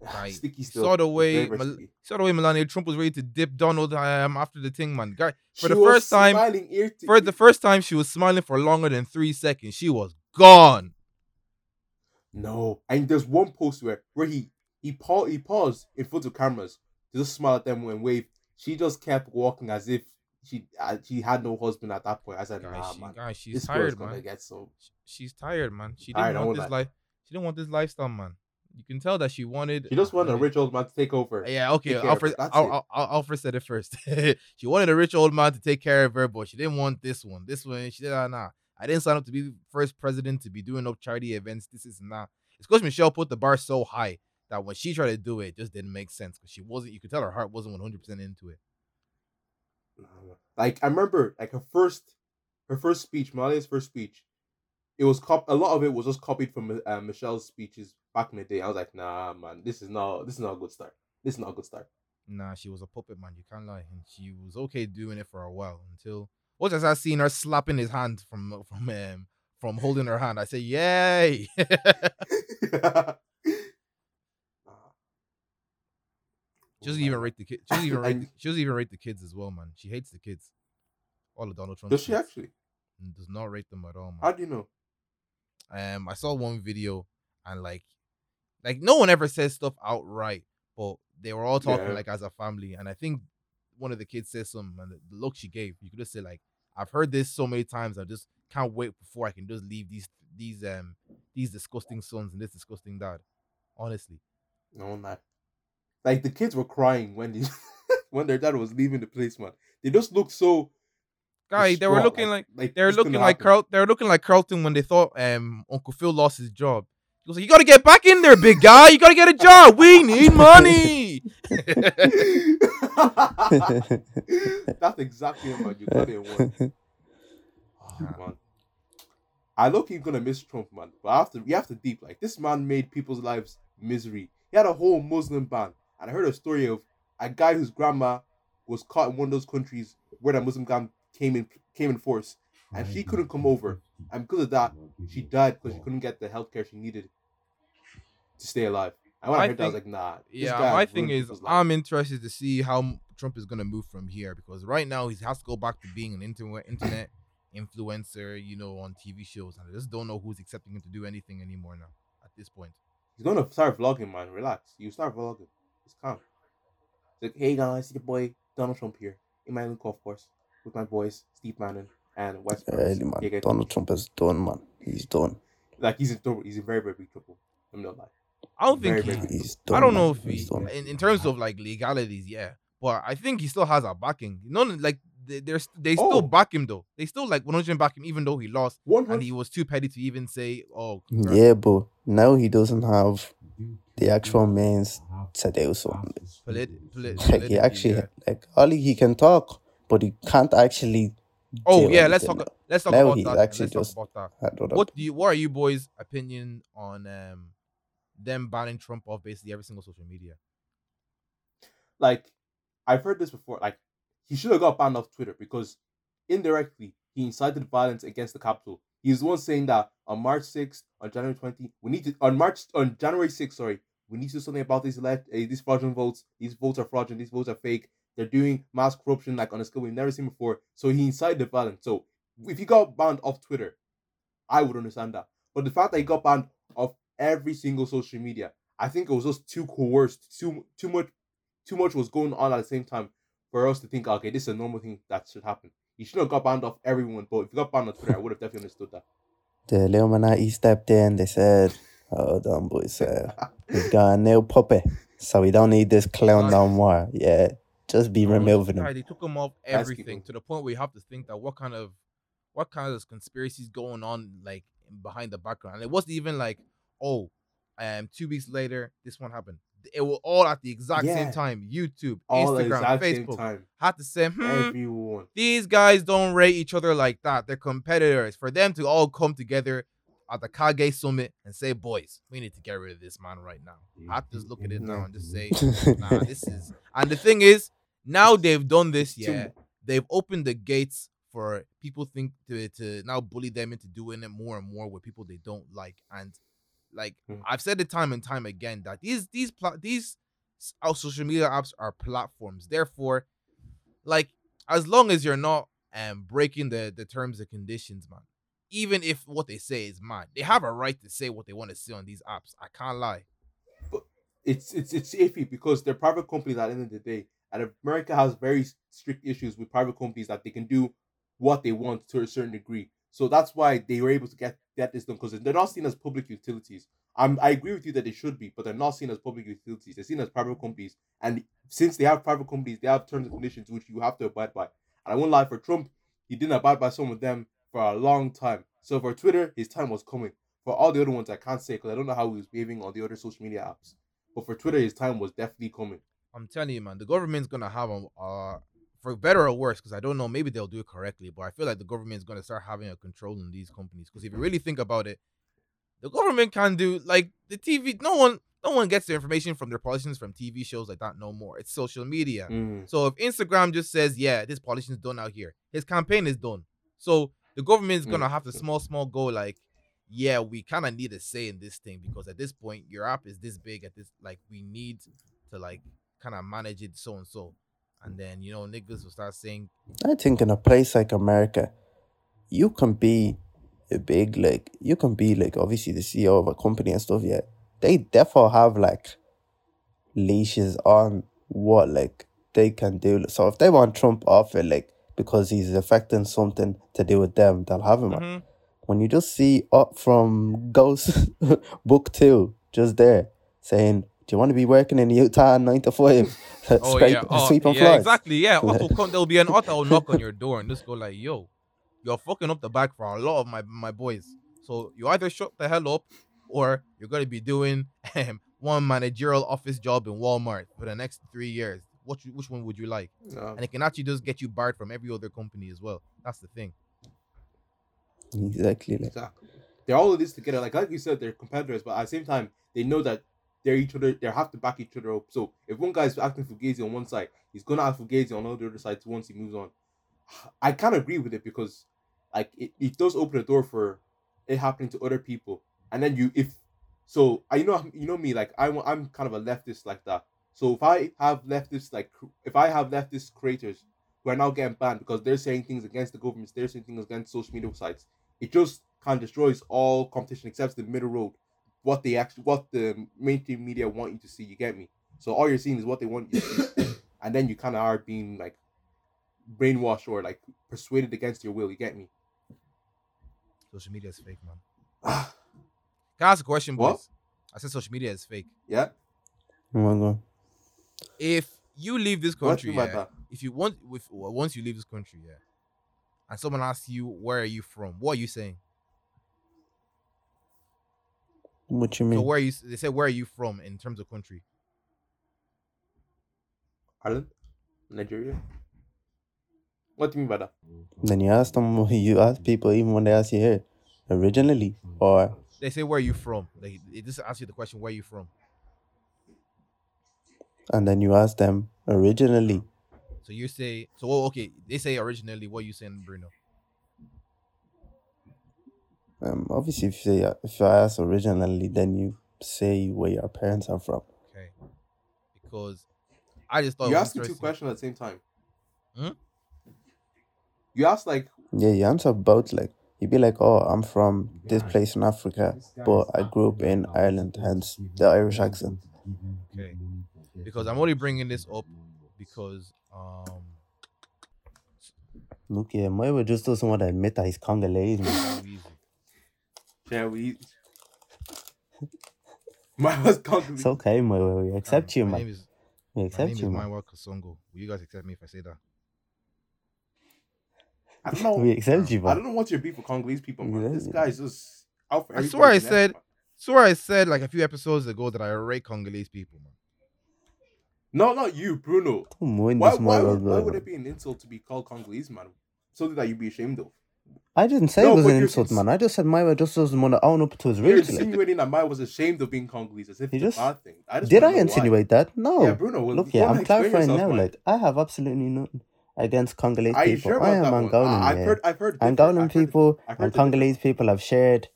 [SIGHS] Right. sticky still. saw the way very, very Mel- sticky. saw the way Melania Trump was ready to dip Donald um after the thing, man. Guy, for She the first time- for the first time, she was smiling for longer than three seconds. She was gone. No, and there's one post where where he he paused he paused in front of cameras just smile at them and wave. She just kept walking as if she uh, she had no husband at that point. I said, Guys, Nah, she, man, guys, she's this tired, gonna man. get so. She's tired, man. She didn't I want this life. She didn't want this lifestyle, man. You can tell that she wanted. She just wanted a rich old man to take over. Yeah, okay. take care of Alfred, Al- Al- Al- Alfred said it first. [LAUGHS] she wanted a rich old man to take care of her, but she didn't want this one. This one, she said, ah, nah. I didn't sign up to be first president to be doing up charity events. This is not. It's because Michelle put the bar so high that when she tried to do it, it just didn't make sense because she wasn't. You could tell her heart wasn't one hundred percent into it. Like I remember, like her first, her first speech, Melania's first speech. It was cop. A lot of it was just copied from uh, Michelle's speeches back in the day. I was like, nah, man, this is not. This is not a good start. This is not a good start. Nah, she was a puppet man. You can't lie, and she was okay doing it for a while until what just I seen her slapping his hand from from um, from holding her hand. I say, "Yay!" [LAUGHS] [LAUGHS] She doesn't even rate the kids. She doesn't even [LAUGHS] rate. The, she doesn't even rate the kids as well, man. She hates the kids. All of Donald Trump. Does she actually? Does not rate them at all, man. How do you know? Um, I saw one video and like, like no one ever says stuff outright, but they were all talking Yeah. like as a family. And I think one of the kids said something, and the, the look she gave, you could just say like, "I've heard this so many times. I just can't wait before I can just leave these these um these disgusting sons and this disgusting dad." Honestly, No, not. Like the kids were crying when they, [LAUGHS] when their dad was leaving the place, man. They just looked so. guy, they were looking like like They're this looking like. Carl. They're looking like Carlton when they thought um Uncle Phil lost his job. He was like, "You gotta get back in there, big guy. You gotta get a job. We need money." [LAUGHS] That's exactly it, man. You got it one. Oh, man. I look he's gonna miss Trump, man. But after you have to deep like this man made people's lives misery. He had a whole Muslim ban, and I heard a story of a guy whose grandma was caught in one of those countries where the Muslim ban came in came in force, and she couldn't come over, and because of that, she died because she couldn't get the healthcare she needed to stay alive. And when I, I heard that, I was think- like, nah. Yeah, my thing is. I'm interested to see how Trump is gonna move from here because right now he has to go back to being an internet internet influencer, you know, on TV shows, and I just don't know who's accepting him to do anything anymore now at this point. He's gonna start vlogging, man. Relax. You start vlogging. It's calm. It's like, hey guys, it's your boy Donald Trump here in my own golf course with my boys Steve Bannon and West. Burns. Really, man. Yeah, Donald Trump is done, man. He's done. Like he's in trouble. He's in very very big trouble. I'm not lying. I don't think Very, he, very He's done. I don't man. know if he, He's done. in, in terms of like legalities, yeah, but I think he still has a backing. You know, like they, they're they still Oh. back him though. They still like 100 back him, even though he lost One and he was too petty to even say, "Oh, congrats." Yeah, but now he doesn't have the actual means to do something. Polit- polit- Like he actually, yeah. like Ollie, he can talk, but he can't actually. Oh yeah, let's anything. talk. Let's talk Now about he's that. actually Let's talk about that. I don't know. What do you? What are you boys' opinion on um them banning Trump off basically every single social media? Like I've heard this before. Like he should have got banned off Twitter because indirectly he incited violence against the Capitol. He's the one saying that on March 6th, on January 20, we need to on March on January 6th, sorry, we need to do something about these elect uh, these fraudulent votes. These votes are fraudulent. These votes are fake. They're doing mass corruption like on a scale we've never seen before. So he incited the violence. So if he got banned off Twitter, I would understand that. But the fact that he got banned off every single social media, I think it was just too coerced. Too too much too much was going on at the same time for us to think, okay, this is a normal thing that should happen. He should have got banned off everyone, but if he got banned on Twitter, I would have definitely understood that. The Illuminati stepped in. They said, "Hold on, boys. Uh, we've got a new puppet, so we don't need this clown no more. Yeah, just be Bro, removing guy, him." They took him off everything to the point where you have to think that what kind of what kind of conspiracies going on like behind the background. And it wasn't even like, oh, um, two weeks later this one happened. It was all at the exact same time. YouTube, All the Instagram, same Facebook time. had to say, hmm, Everyone. these guys don't rate each other like that. They're competitors. For them to all come together at the Kage Summit and say, boys, we need to get rid of this man right now. I have to just look at it now and just say, nah, [LAUGHS] this is. And the thing is, now they've done this, yeah. They've opened the gates for people think to to now bully them into doing it more and more with people they don't like. And like Mhm. I've said it time and time again that these these pla- these our social media apps are platforms. Therefore, like as long as you're not um breaking the the terms and conditions, man. Even if what they say is mine, they have a right to say what they want to say on these apps. I can't lie. But it's it's it's iffy because they're private companies at the end of the day, and America has very strict issues with private companies that they can do what they want to a certain degree. So that's why they were able to get get this done because they're not seen as public utilities. I'm, I agree with you that they should be, but they're not seen as public utilities. They're seen as private companies, and since they have private companies, they have terms and conditions which you have to abide by. And I won't lie, for Trump, he didn't abide by some of them for a long time. So for Twitter, his time was coming. For all the other ones, I can't say because I don't know how he was behaving on the other social media apps. But for Twitter, his time was definitely coming. I'm telling you, man, the government's gonna have a for better or worse, because I don't know, maybe they'll do it correctly, but I feel like the government is gonna start having a control on these companies. Because if you really think about it, the government can do like the TV. No one, no one gets their information from their politicians from TV shows like that no more. It's social media. Mm. So if Instagram just says, "Yeah, this politician's done out here," his campaign is done. So the government's gonna Mm. have to small, small go like, "Yeah, we kind of need a say in this thing because at this point, your app is this big. At this, like, we need to like kind of manage it so and so." And then you know niggas will start saying, I think in a place like America, you can be a big like you can be like obviously the CEO of a company and stuff. Yeah, they therefore have like leashes on what like they can do. So if they want Trump off it, like because he's affecting something to do with them, they'll have him. "Mhm, When you just see up from Ghost [LAUGHS] Book Two, just there saying, "Do you want to be working in the Utah nine to five, [LAUGHS] "Oh scrape- yeah, oh, sweeping yeah, floors?" exactly, yeah." Otto, [LAUGHS] come, there'll be an Otto will knock on your door and just go like, "Yo, you're fucking up the back for a lot of my my boys. So you either shut the hell up, or you're gonna be doing [LAUGHS] um, one managerial office job in Walmart for the next three years. Which which one would you like? No. And it can actually just get you barred from every other company as well. That's the thing. Exactly. Like, Exactly. They're all of this together. Like like you said, they're competitors, but at the same time, they know that they're each other. They have to back each other up. So if one guy's acting fugazi on one side, he's gonna act fugazi on the other side once he moves on. I can't agree with it because, like, it, it does open a door for it happening to other people, and then you if so I you know you know me like I'm I'm kind of a leftist like that. So if I have leftist like if I have leftist creators who are now getting banned because they're saying things against the government, they're saying things against social media sites, it just kind of destroys all competition except the middle road. What they actually, what the mainstream media want you to see, you get me. So all you're seeing is what they want you to see, [COUGHS] and then you kind of are being like brainwashed or like persuaded against your will. You get me? Social media is fake, man. [SIGHS] Can I ask a question, What? boys? I said social media is fake. yeah. oh my god. If you leave this country, do you mean by yeah, that? if you want, with well, once you leave this country, yeah, and someone asks you where are you from, what are you saying? What you mean? So mean? where are you? They say where are you from in terms of country? Ireland, Nigeria. What do you mean by that? Then you ask them. [LAUGHS] You ask people even when they ask you here, originally, or They say where are you from? They, they just ask you the question where are you from. and then you ask them originally. So you say so. Well, okay, they say originally. What are you saying, Bruno? Um, obviously, if you if I ask originally, then you say where your parents are from. Okay, because I just thought you it asked two questions at the same time. Hmm? You asked like Yeah, you answer both. Like you'd be like, "Oh, I'm from this place in Africa, but I grew up in Ireland, hence the Irish accent." Okay, because I'm only bringing this up because um Look, yeah, Moira just doesn't want to admit that he's Congolese. Man. Yeah, we. [LAUGHS] My was Congolese. It's okay, Moira. We um, accept you, my man. name is We my accept name you, is man. Maiwa Kasongo. Will you guys accept me if I say that? I don't know. [LAUGHS] We accept you, man. I don't know what's your beef with Congolese people, man. This Yeah. guy's just out for I everybody swear I said- man. Swear I said like a few episodes ago that I rate Congolese people, man. No, not you, Bruno. Don't mind Why, this why, Moira, would, why bro. would it be an insult to be called Congolese, man? Something that you'd be ashamed of. I didn't say No, it was an insult, man. I just said Moira just doesn't want to own up to his You're roots. Like. insinuating that Maya was ashamed of being Congolese as if He it's just- a bad thing. I just Did I wanna why. insinuate that? No. Yeah, Bruno. Well, Look, yeah, I'm clarifying now. man. Like, I have absolutely nothing against Congolese Are you people. sure about I am? Angolan. I, I've heard. I've heard. Angolan I've heard- people I've heard and Congolese people have shared,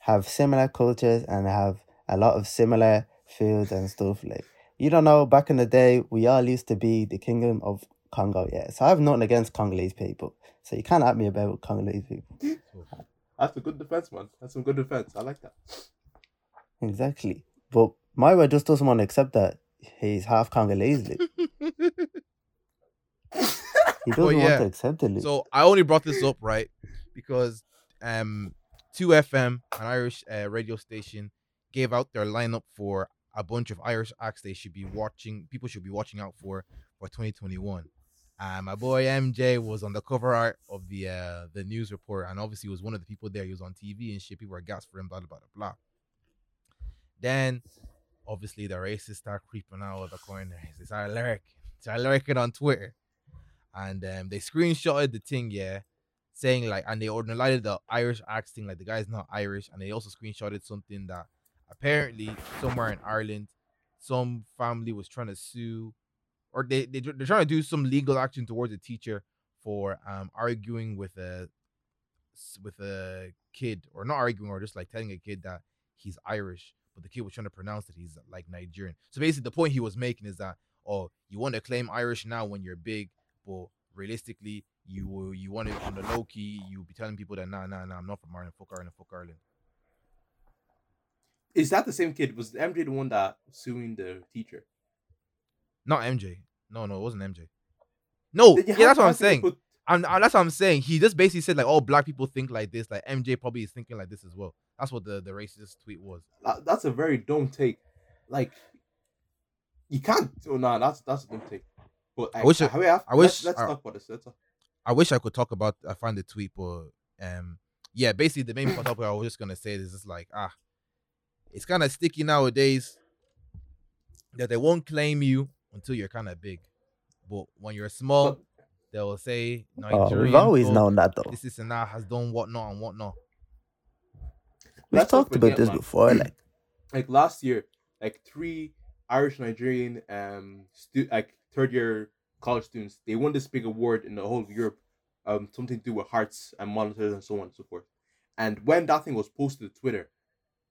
have similar cultures and have a lot of similar foods and stuff. Like you don't know, back in the day, we all used to be the kingdom of Congo. Yeah, so I have nothing against Congolese people. So you can't at me about Congolese people. That's a good defense, man. That's some good defense. I like that. Exactly. But Myra just doesn't want to accept that he's half Congolese. Like. [LAUGHS] He doesn't want yeah. to accept it. Like. So I only brought this up right because um 2FM, an Irish uh, radio station, gave out their lineup for a bunch of Irish acts they should be watching. People should be watching out for for 2021. Um, my boy MJ was on the cover art of the uh, the news report, and obviously he was one of the people there. He was on TV and shit. People were gassed for him. Blah blah blah blah. Then, obviously, the racists start creeping out of the corner. They start lurking, start lurking on Twitter and um, they screenshotted the thing, yeah, saying like, and they highlighted the Irish accent, like the guy's not Irish, and they also screenshotted something that apparently somewhere in Ireland, some family was trying to sue, or they, they they're trying to do some legal action towards a teacher for um arguing with a with a kid, or not arguing, or just like telling a kid that he's Irish, but the kid was trying to pronounce that he's like Nigerian. So basically, the point he was making is that oh, you want to claim Irish now when you're big, but realistically, you will you want it on the low key. You'll be telling people that nah, nah, nah, I'm not from Ireland. Fuck Ireland. Fuck Ireland. Is that the same kid? Was MJ the one that suing the teacher? Not MJ. No, no, it wasn't MJ. No, yeah, that's what I'm saying. put- I'm, I- that's what I'm saying. He just basically said like, "Oh, black people think like this." Like MJ probably is thinking like this as well. That's what the the racist tweet was. that- that's a very dumb take. Like, you can't. Oh, nah, that's that's a dumb take. But I, wish I- I, I let's, wish let's I- talk about this. Let's talk. I wish I could talk about. I find the tweet, but um, yeah, basically the main [COUGHS] topic I was just gonna say is just like ah, it's kind of sticky nowadays that they won't claim you until you're kind of big. But when you're small, they'll say Oh, Nigerian. we've always folk, known that though. This, this, and that has done whatnot and whatnot. We've Let's talked about this man. before. Like, [CLEARS THROAT] like last year, like three Irish Nigerian um stu- like third year college students, they won this big award in the whole of Europe, um something to do with hearts and monitors and so on and so forth. And when that thing was posted to Twitter,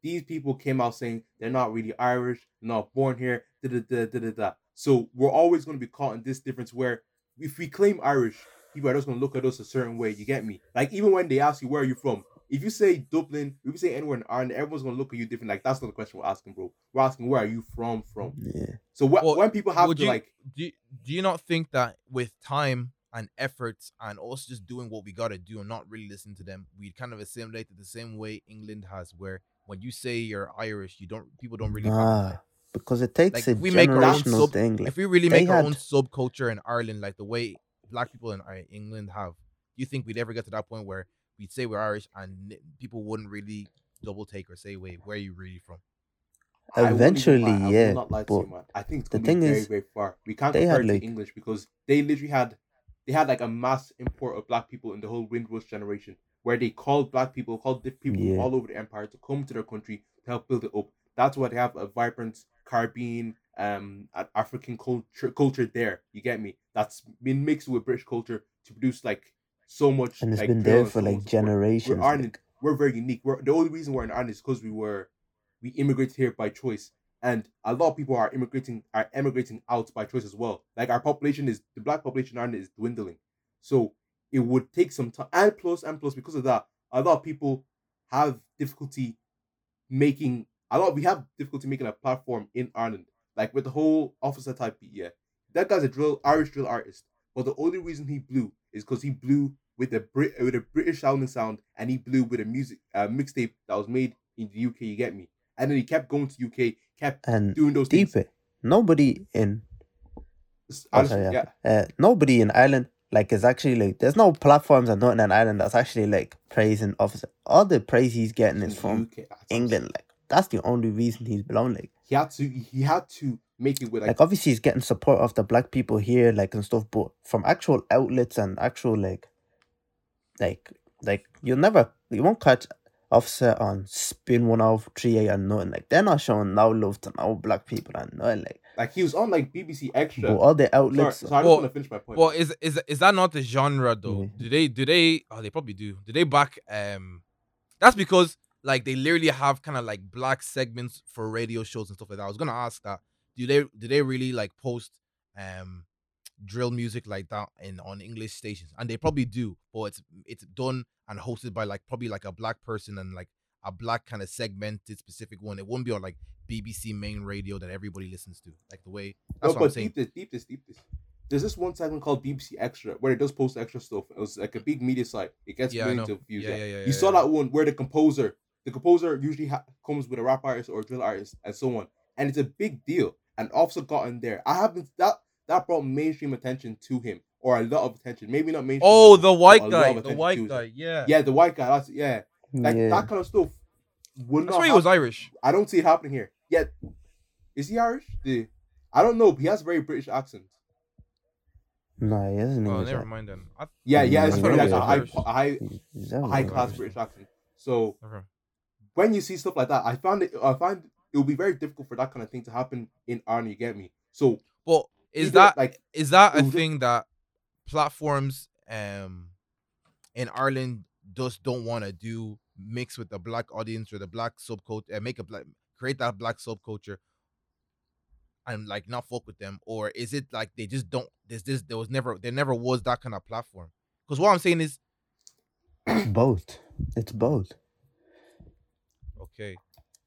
these people came out saying they're not really Irish, they're not born here, da da da da da da. So we're always going to be caught in this difference where if we claim Irish, people are just going to look at us a certain way. You get me? Like even when they ask you where are you from, if you say Dublin, if you say anywhere in Ireland, everyone's gonna look at you different. Like that's not the question we're asking, bro. We're asking where are you from? From. yeah. So wh- Well, when people have to you- like, Do you, do you not think that with time and efforts and also just doing what we gotta do and not really listen to them, we kind of assimilate it the same way England has, where when you say you're Irish, you don't people don't really Nah, nah. Because it takes Like, a if we make our own generational sub- thing. Like, If we really make our had- own subculture in Ireland, like the way black people in uh, England have, do you think we'd ever get to that point where we'd say we're Irish and people wouldn't really double take or say, "Wait, where are you really from?" I won't even Eventually, I will yeah, not lie to you, but man. I think it's the gonna thing be very is, very far. We can't compare had, it like- to English because they literally had, they had like a mass import of black people in the whole Windrush generation, where they called black people, called different people Yeah. from all over the empire to come to their country to help build it up. That's why they have a vibrant Caribbean, um, African culture culture there. You get me? That's been mixed with British culture to produce like so much. and it's like, been there for like and so forth. generations. We're Ireland. We're very unique. We're the only reason we're in Ireland is because we were we immigrated here by choice, and a lot of people are immigrating are emigrating out by choice as well. Like our population is the black population in Ireland is dwindling, so it would take some time. And plus, and plus, because of that, a lot of people have difficulty making a lot. We have difficulty making a platform in Ireland, like with the whole Offica type beat. Yeah, that guy's a drill Irish drill artist, but the only reason he blew is because he blew with a Brit with a British sounding sound, and he blew with a music uh, mixtape that was made in the UK. You get me? And then he kept going to UK, kept and doing those deep things. Nobody in oh, sorry, yeah. yeah. Uh, nobody in Ireland like is actually like there's no platforms and nothing in Ireland that's actually like praising Offica. All the praise he's getting is from UK, that's what I'm England. Like that's the only reason he's blown. Like He had to. He had to make it with like, like obviously he's getting support of the black people here, like and stuff, but from actual outlets and actual like like like you'll never you won't catch offset on spin one off three A and nothing. Like they're not showing no love to no black people and nothing like like he was on like BBC Extra. but all the Sorry, outlets so I just Well- want to finish my point. Well, is is is that not the genre though? Yeah. Do they do they? Oh, they probably do. Do they back? Um, that's because like they literally have kind of like black segments for radio shows and stuff like that. I was gonna ask that. Do they do they really like post um drill music like that in on English stations? And they probably do, but it's it's done and hosted by like probably like a black person and like a black kind of segmented specific one. It wouldn't be on like BBC main radio that everybody listens to. Like the way that's no, what I'm but saying. deep this, deep this, deep this. There's this one segment called BBC Extra where it does post extra stuff. It was like a big media site. It gets Yeah, millions of views. Yeah, yeah, yeah, you yeah, saw yeah. that one where the composer, the composer usually ha- comes with a rap artist or a drill artist and so on, and it's a big deal. And Offica got in there. I haven't that that brought mainstream attention to him or a lot of attention. Maybe not mainstream. Oh, the white guy, the white guy, yeah. Yeah, the white guy. That's yeah. Like yeah. that kind of stuff. Would I not swear he was Irish. I don't see it happening here. Yet, is he Irish? The I don't know. But he has a very British accent. No, he isn't Oh, never like, mind then. I, Yeah, yeah, it's I like a high, high, he's- he's definitely high class British accent. So okay. When you see stuff like that, I found it. I find it will be very difficult for that kind of thing to happen in Ireland. You get me? So But is either, that like is that a was just- thing that platforms um in Ireland just don't want to do mix with the black audience or the black subculture uh, make a black create that black subculture and like not fuck with them or is it like they just don't there's this there was never there never was that kind of platform because what i'm saying is both. It's both. Okay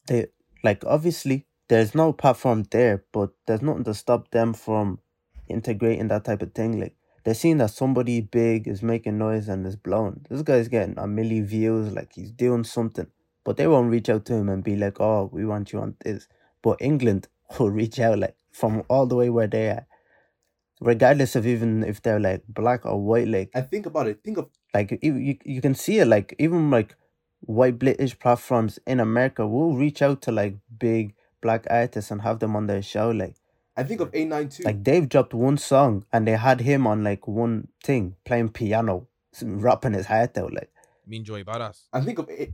They like obviously there's no platform there, but there's nothing to stop them from integrating that type of thing. Like they're seeing that somebody big is making noise and is blown. This guy's getting a million views, like he's doing something. But they won't reach out to him and be like, Oh, we want you on this. But England [LAUGHS] will reach out like from all the way where they are. Regardless of even if they're like black or white, like I think about it. Think of like you, you, you can see it like even like white British platforms in America will reach out to like big black artists and have them on their show. Like I think of A92. like Dave dropped one song and they had him on like one thing playing piano, s- rapping his heart out. Like Me and Joey Badass. I think of A.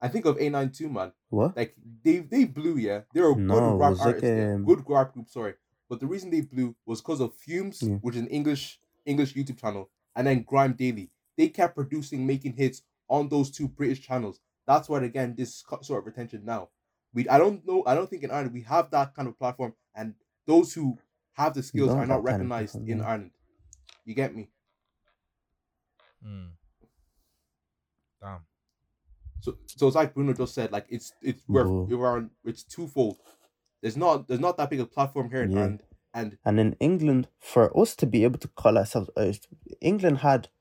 I think of A nine too, man. what? Like they they blew, yeah. They're a No, good it rap was like, artist, yeah. um, good rap group. Sorry, but the reason they blew was because of Fumez, Yeah. which is an English English YouTube channel, and then Grime Daily. They kept producing, making hits on those two British channels. That's why again this sort of retention now. We I don't know. I don't think in Ireland we have that kind of platform, and those who have the skills are not that kind of recognized in. Ireland. You get me? Mm. Damn. So so it's like Bruno just said, like it's it's we're, Whoa. we're on, it's twofold. There's not there's not that big a platform here in Yeah. Ireland, and And in England, for us to be able to call ourselves Irish, England had like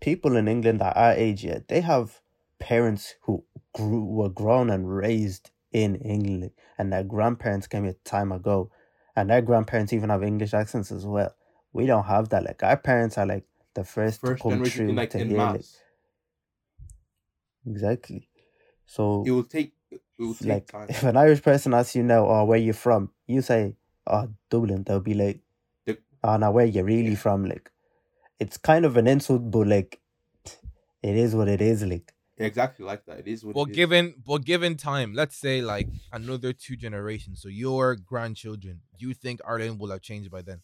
people in England at our age, yeah, they have parents who grew were grown and raised in England, and their grandparents came here time ago, and their grandparents even have English accents as well. We don't have that. Like our parents are like the first, first to come generation in like to in hear exactly. So It will take it will take like time. if an Irish person asks you now, oh, where you from? You say, oh, Dublin. They'll be like, The- oh, now where you really from? Like, it's kind of an insult, but like, it is what it is. Like, Exactly like that. It is what But it is. given but given time, let's say like another two generations, so your grandchildren, do you think Ireland will have changed by then?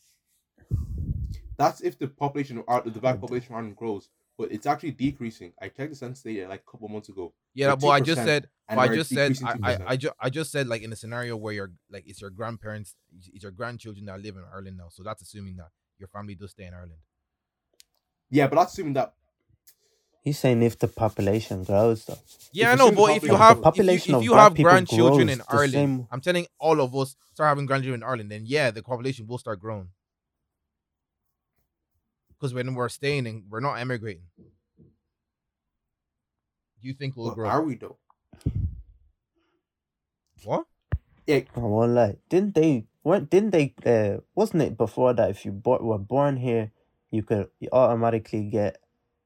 That's if the population of Ireland, the black population of Ireland grows, but it's actually decreasing. I checked the census data like a couple months ago, Yeah, Like but I just said and but I just said I, I, I, ju- I just said like in a scenario where you're like it's your grandparents it's your grandchildren that live in Ireland now. So that's assuming that your family does stay in Ireland. Yeah, but that's assuming that he's saying if the population grows, though. Yeah, I know, but if you have population if of you, if you black have people grandchildren in the Ireland, same- I'm telling all of us start having grandchildren in Ireland, then yeah, the population will start growing. Because when we're staying and we're not emigrating, do you think we'll well, grow? are we though? what? Yeah, I won't lie. Didn't they? weren't didn't they? Uh, wasn't it before that? If you bo- were born here, you could you automatically get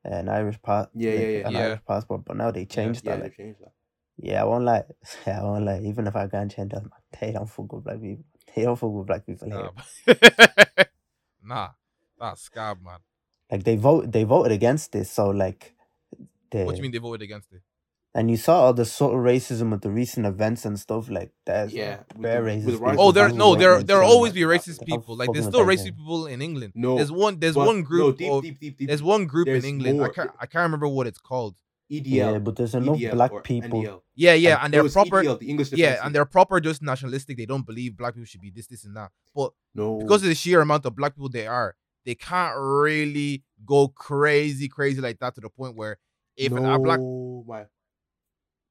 an Irish pass. Yeah, yeah, yeah. An Yeah. Irish passport, but now they changed yeah, that. they Like, changed that. yeah, I won't lie. Yeah, [LAUGHS] I won't lie. Even if I grandchildren, they don't fuck with black people. [LAUGHS] They don't fuck with black people here. Nah, [LAUGHS] nah, that's scab, man. Like they vote, they voted against this. So like, the, What do you mean they voted against it? And you saw all the sort of racism with the recent events and stuff like that. Yeah, with bare the- racist. the Oh, of there no, there there will always be racist people. Like there's still racist people in England. No, there's one there's but- one no, group deep, of deep, deep, deep. there's one group in There's England. I can't I can't remember what it's called. EDL. Yeah, but there's enough EDL black people. NDL. Yeah, yeah, And and they're proper. EDL, the English Yeah, and they're proper just nationalistic. They don't believe black people should be this, this, and that. But no because of the sheer amount of black people they are, they can't really go crazy, crazy like that to the point where if no, an, a black my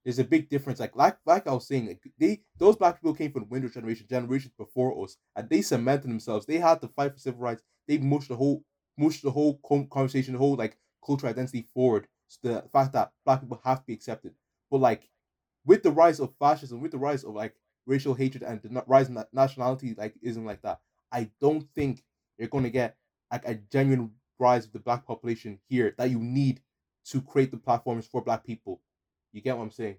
there's a big difference. Like like like I was saying, like, they those black people came from the generation, generations before us, and they cemented themselves. They had to fight for civil rights. They mushed the whole mushed the whole conversation, the whole like cultural identity forward. So the fact that black people have to be accepted. But like with the rise of fascism, with the rise of like racial hatred and the rise in na- nationality like isn't like that, I don't think you're gonna get like a genuine rise of the black population here that you need to create the platforms for black people. You get what I'm saying?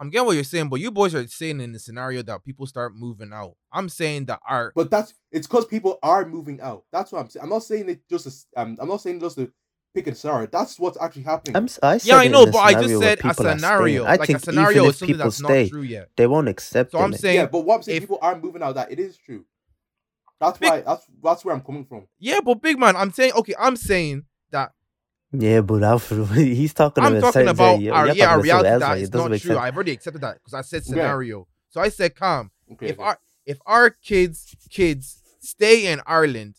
I'm getting what you're saying, but you boys are saying in the scenario that people start moving out. I'm saying that our But that's it's because people are moving out. That's what I'm saying. I'm not saying it just as um, I'm not saying just to pick a scenario. That's what's actually happening. I'm, s- I said yeah, I know, but I just said a people are staying. scenario. I Like a think scenario even is something people that's stay, not true yet. they won't accept So. I'm like. saying yeah, but what I'm saying, if- people are moving out. That it is true. That's Big- why. That's that's where I'm coming from. Yeah, but big man, I'm saying okay. I'm saying that Yeah, but Alfred, [LAUGHS] he's talking I'm about talking about you're our, yeah, our about reality else, that like, it doesn't not true. sense. I've already accepted that because I said Yeah. scenario. So I said, calm. Okay. if okay. our if our kids kids stay in Ireland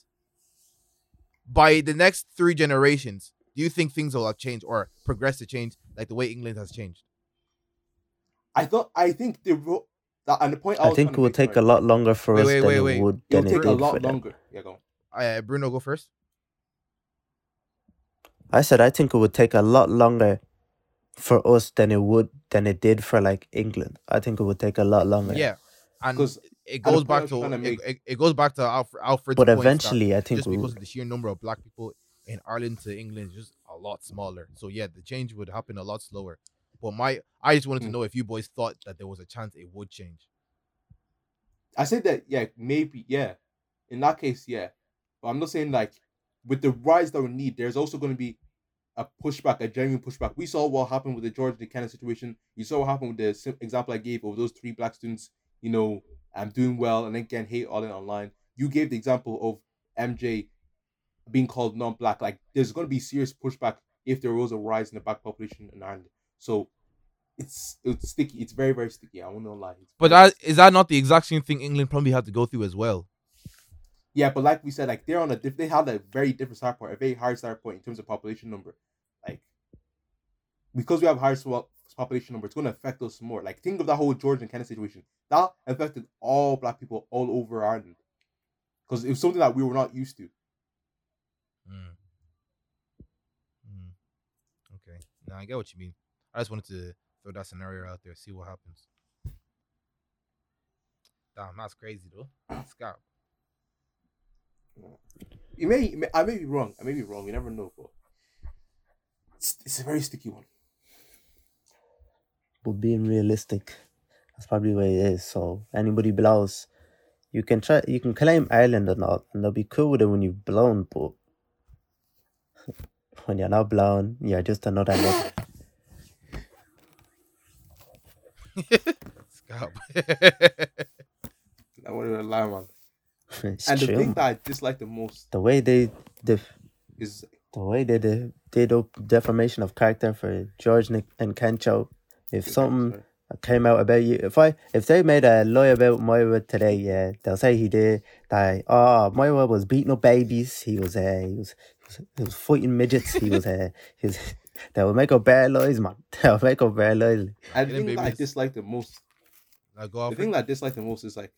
by the next three generations, do you think things will have changed or progress to change like the way England has changed? I thought I think the ro- that and the point I, I think it to will make, take a lot longer for Wait, us wait, than wait, it would It'll than it take a lot for them. longer. Yeah, go. on. Uh, Bruno, go first. I said I think it would take a lot longer for us than it would than it did for like England. I think it would take a lot longer. Yeah, and 'Cause it goes back to it, make- it, it goes back to Alfred, Alfred's but eventually, I think just we because would. of the sheer number of black people in Ireland to England is just a lot smaller. So yeah, the change would happen a lot slower. But my, I just wanted to Mm. know if you boys thought that there was a chance it would change. I said that, yeah, maybe, yeah. In that case, yeah. But I'm not saying like with the rise that we need, there's also going to be a pushback, a genuine pushback. We saw what happened with the George Nkencho situation. You saw what happened with the example I gave of those three black students, you know, um, doing well and then getting hate all in online. You gave the example of MJ being called non-black. Like, there's going to be serious pushback if there was a rise in the black population in Ireland. So it's it's sticky. It's very very sticky. I won't lie. It's But that is that not the exact same thing England probably had to go through as well? Yeah, but like we said, like they're on a diff- they have a very different start point, a very high start point in terms of population number. Like because we have higher swa- population number, it's going to affect us more. Like think of that whole George Nkencho situation. That affected all black people all over Ireland because it was something that we were not used to. Mm. Mm. Okay. Now I get what you mean. I just wanted to throw that scenario out there, see what happens. Damn, that's crazy though. Scott. You may, it may- I may be wrong. I may be wrong. You never know, but it's, it's a very sticky one. But being realistic, that's probably where it is. So anybody blows, you can try, you can claim Ireland or not, and they'll be cool with it when you've blown. But [LAUGHS] when you're not blown, you're just another nigga. Scott. I want to lie, man. It's And the true. thing man. that I dislike the most The way they, the is the way they did, did up defamation of character for George Nick and Kencho. If something came out about you. If I if they made a lie about Moira today, yeah, they'll say he did that. Oh, Moira was beating up babies. He was uh, he was he was, he was fighting midgets. He was uh, [LAUGHS] he was. They'll make up bad lies, man. [LAUGHS] They'll make up bad lies. and the Killing thing that I dislike the most Now go the thing that I dislike the most is like,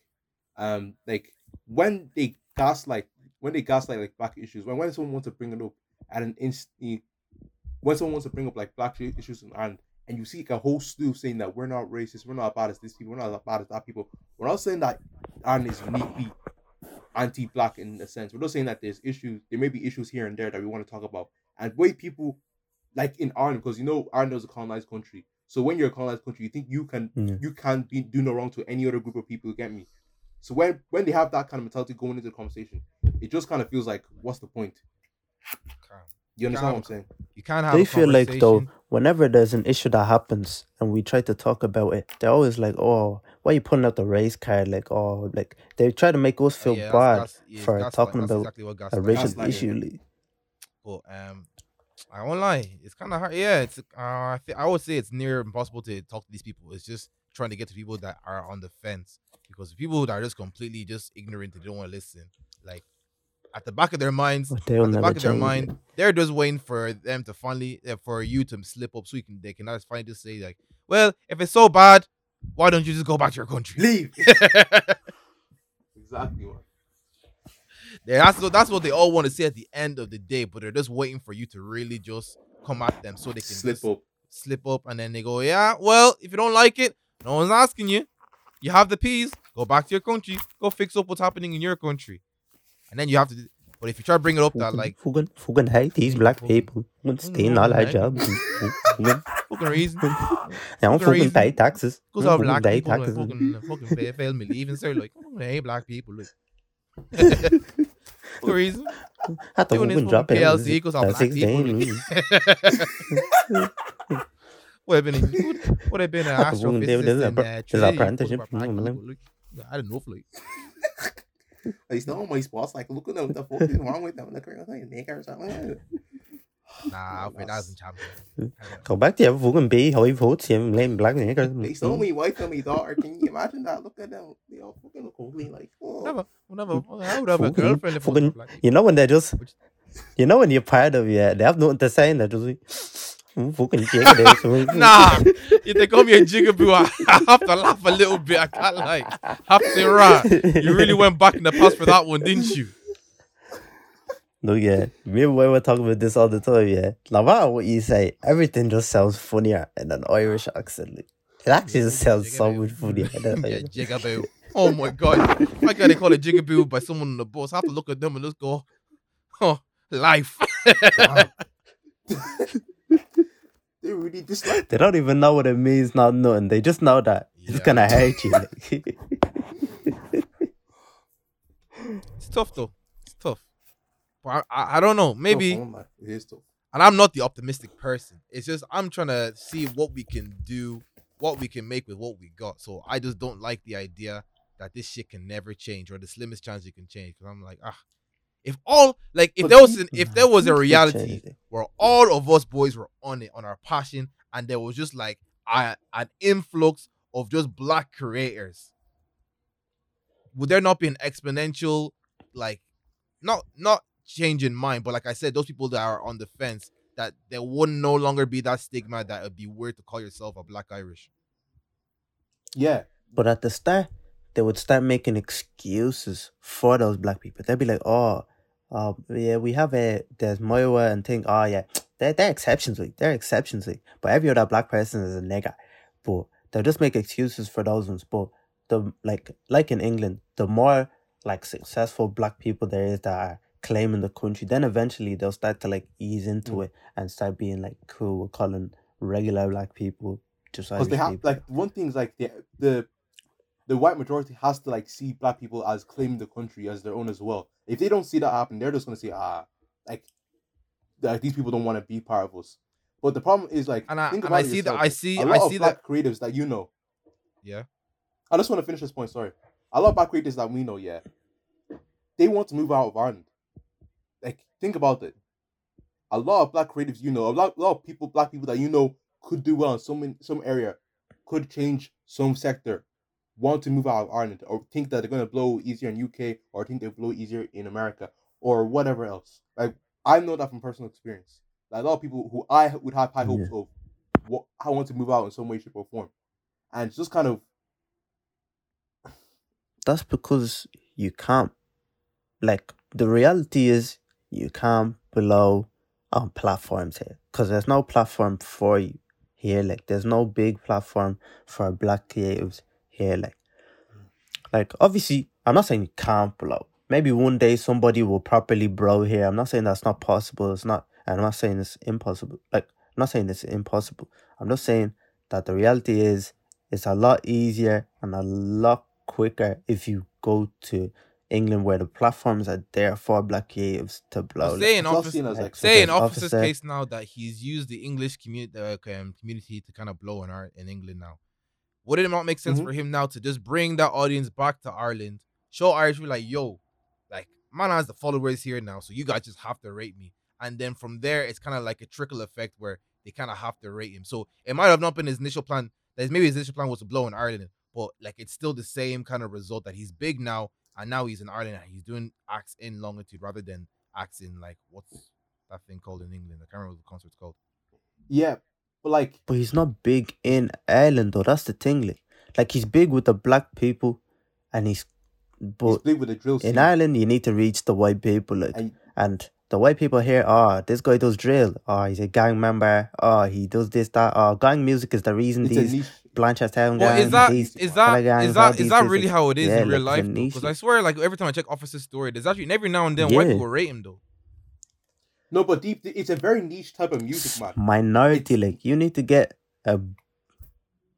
um, like when they gaslight, when they gaslight like black issues, when when someone wants to bring it up at an instant, when someone wants to bring up like black issues in Ireland, and you see like, a whole slew saying that we're not racist, we're not bad as this people, we're not bad as that people. We're not saying that Ireland is uniquely anti-black in a sense. We're not saying that there's issues, there may be issues here and there that we want to talk about, and way people like in Ireland, because you know Ireland is a colonized country. So when you're a colonized country, you think you can Yeah. you can't be, do no wrong to any other group of people. You get me? So when when they have that kind of mentality going into the conversation, it just kind of feels like, what's the point? You understand what I'm saying? You can't have. They a feel like though, whenever there's an issue that happens and we try to talk about it, they're always like, "Oh, why are you putting out the race card?" Like, "Oh, like they try to make us Oh, feel yeah, bad that's- yeah, for talking that's about exactly what a racial is. Gaslighting. issue. like. But um, I won't lie, it's kind of hard. Yeah, it's uh, I thi- I would say it's near impossible to talk to these people. It's just trying to get to people that are on the fence because people that are just completely just ignorant, they don't want to listen. Like at the back of their minds, they'll at the never back of their change mind, it. they're just waiting for them to finally uh, for you to slip up so you can they can just finally just say like, well, if it's so bad, why don't you just go back to your country? Leave. [LAUGHS] exactly. Yeah, that's what that's what they all want to say at the end of the day, but they're just waiting for you to really just come at them so they can Slip up. slip up, and then they go, yeah, well, if you don't like it, no one's asking you. You have the peas. Go back to your country. Go fix up what's happening in your country, and then you have to. But if you try to bring it up that like fucking, fucking hate these black people. Fucking stealing all our jobs. [LAUGHS] Fucking, fucking reason, I don't fucking pay taxes. because I all don't black pay people like, taxes. fucking fucking fail, fail me leaving, sir. Like, I hate black people. Like, [LAUGHS] fucking reason. I thought we this would drop fucking it. PLC because at black people. [LAUGHS] 16. would have been a good, would have been an I thought we would do astrophysicist this in appre- this apprenticeship, fucking black you know, people, like, I don't know, like. He's still on my spots. Like, look at them. What the fuck is wrong with them? Look at them. Niggers. Nah, okay, that was in champion. Go back to your fucking B, high votes, you lame black nigger. They stole me wife and me daughter. Can you imagine that? Look at them. They all fucking look ugly. Like, oh. Never, never. I would have a Fucking- girlfriend if I was fucking- black. You know when they're just, you know when you're part of yeah, they have nothing to say and they're just like, "Mm, fucking jigger this. Nah, if they call me a jigaboo, I, [LAUGHS] I have to laugh a little bit. I can't like have to say, right. You really went back in the past for that one, didn't you? No, yeah. Me and Boy were talking about this all the time, yeah. No matter what you say, everything just sounds funnier in an Irish accent. It actually just sounds so much funnier. Yeah, Irish. jigaboo. Oh my god. Why can't they call it jigaboo by someone on the bus? I have to look at them and just go, oh, life. [LAUGHS] the they really dislike. They don't even know what it means, not nothing. They just know that it's Yeah. gonna hurt you. [LAUGHS] It's tough though. It's tough. But I, I, I don't know. Maybe, No, oh it is tough. and I'm not the optimistic person. It's just I'm trying to see what we can do, what we can make with what we got. So I just don't like the idea that this shit can never change or the slimmest chance it can change. Because I'm like, ah, if all like if But there was an, if there was a reality where all of us boys were on it on our passion, and there was just like a, an influx of just black creators, would there not be an exponential, like, not not change in mind, but like I said, those people that are on the fence, that there would no longer be that stigma that it'd be weird to call yourself a black Irish. Yeah, But at the start, they would start making excuses for those black people. They'd be like, "Oh, uh, yeah, we have a there's Moira and thing. Oh yeah, they're they're exceptions, like they're exceptions, like. But every other black person is a nigger. But they'll just make excuses for those ones. But the like like in England, the more like successful black people there is that are claiming the country, then eventually they'll start to like ease into Mm. it and start being like cool calling regular black people just because they have people. like one thing is like the the the white majority has to like see black people as claiming the country as their own as well. If they don't see that happen, they're just gonna say ah like like these people don't want to be part of us. But the problem is like And I think and about I see that I see a I lot of see black that creatives that you know. yeah. I just want to finish this point. Sorry, a lot of black creatives that we know, yeah, they want to move out of Ireland. Like, think about it. A lot of black creatives you know, a lot, a lot of people, black people that you know, could do well in some in some area, could change some sector, want to move out of Ireland, or think that they're gonna blow easier in UK, or think they blow easier in America, or whatever else. Like, I know that from personal experience. Like, a lot of people who I would have high hopes of, what I want to move out in some way, shape, or form, and just kind of [SIGHS] that's because you can't like the reality is you can't blow on platforms here because there's no platform for you here like there's no big platform for black creatives here like like obviously i'm not saying you can't blow maybe one day somebody will properly blow here. I'm not saying that's not possible. It's not and i'm not saying it's impossible. Like i'm not saying it's impossible. I'm just saying that the reality is it's a lot easier and a lot quicker if you go to England where the platforms are there for black creatives to blow. But say in it's Offica, like, like say in Offica's Offica- case now that he's used the English community uh, um, community to kind of blow in our in England now. Would it not make sense Mhm. for him now to just bring that audience back to Ireland, show Irish people like, yo, like man has the followers here now, so you guys just have to rate me, and then from there it's kind of like a trickle effect where they kind of have to rate him. So it might have not been his initial plan. That maybe his initial plan was to blow in Ireland, but like it's still the same kind of result that he's big now, and now he's in Ireland and he's doing acts in longitude rather than acts in like what's that thing called in England? I can't remember what the concert's called. yeah, but like But he's not big in Ireland though. That's the thing. Like, like he's big with the black people, and he's he's but big with the drill scene. in Ireland you need to reach the white people. Like, And- and the white people here, oh, this guy does drill. Oh, he's a gang member. Oh, he does this that. Oh, gang music is the reason it's these niche. Blanchardstown Well, gangs, is that these is colour that gangs, is all that is these that really like- how it is yeah, in real like, life? Because I swear, like every time I check Offica's story, there's actually and every now and then white people rate him though. No, but deep, it's a very niche type of music, man. minority. It's- like you need to get a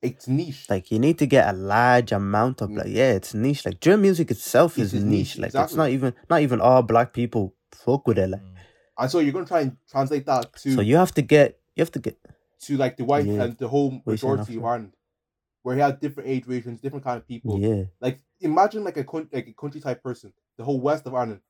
It's niche. like you need to get a large amount of Mm. like yeah, it's niche. Like drill music itself It is is niche. niche, Like it's not even not even all black people fuck with it. Like Mm. and so you're gonna try and translate that to so you have to get you have to get to like the white Yeah. and the whole What you saying majority of? Ireland, where he had different age regions, different kind of people. yeah. Like imagine like a coun- like a country type person, the whole west of Ireland,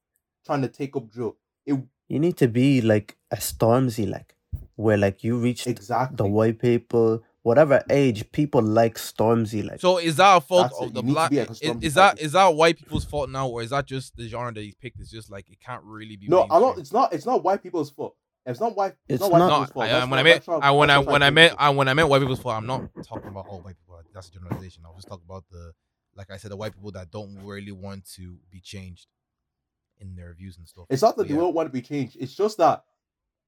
trying to take up drill. It You need to be like a Stormzy, like where like you reach exactly the white people, whatever age, people like Stormzy. Like So is that a fault That's it. of the You black? Is, custom is that that white people's fault now, or is that just the genre that he picked? Is just like it can't really be. No, I'm not. It's not. It's not white people's fault. It's not white. It's, It's not white not- No, people's fault. I, That's when not- I meant that's I, when that's I when I white meant I, when I meant white people's fault, I'm not talking about all white people. That's a generalization. I was just talking about the like I said, the white people that don't really want to be changed in their views and stuff. It's not that But they yeah. don't want to be changed. It's just that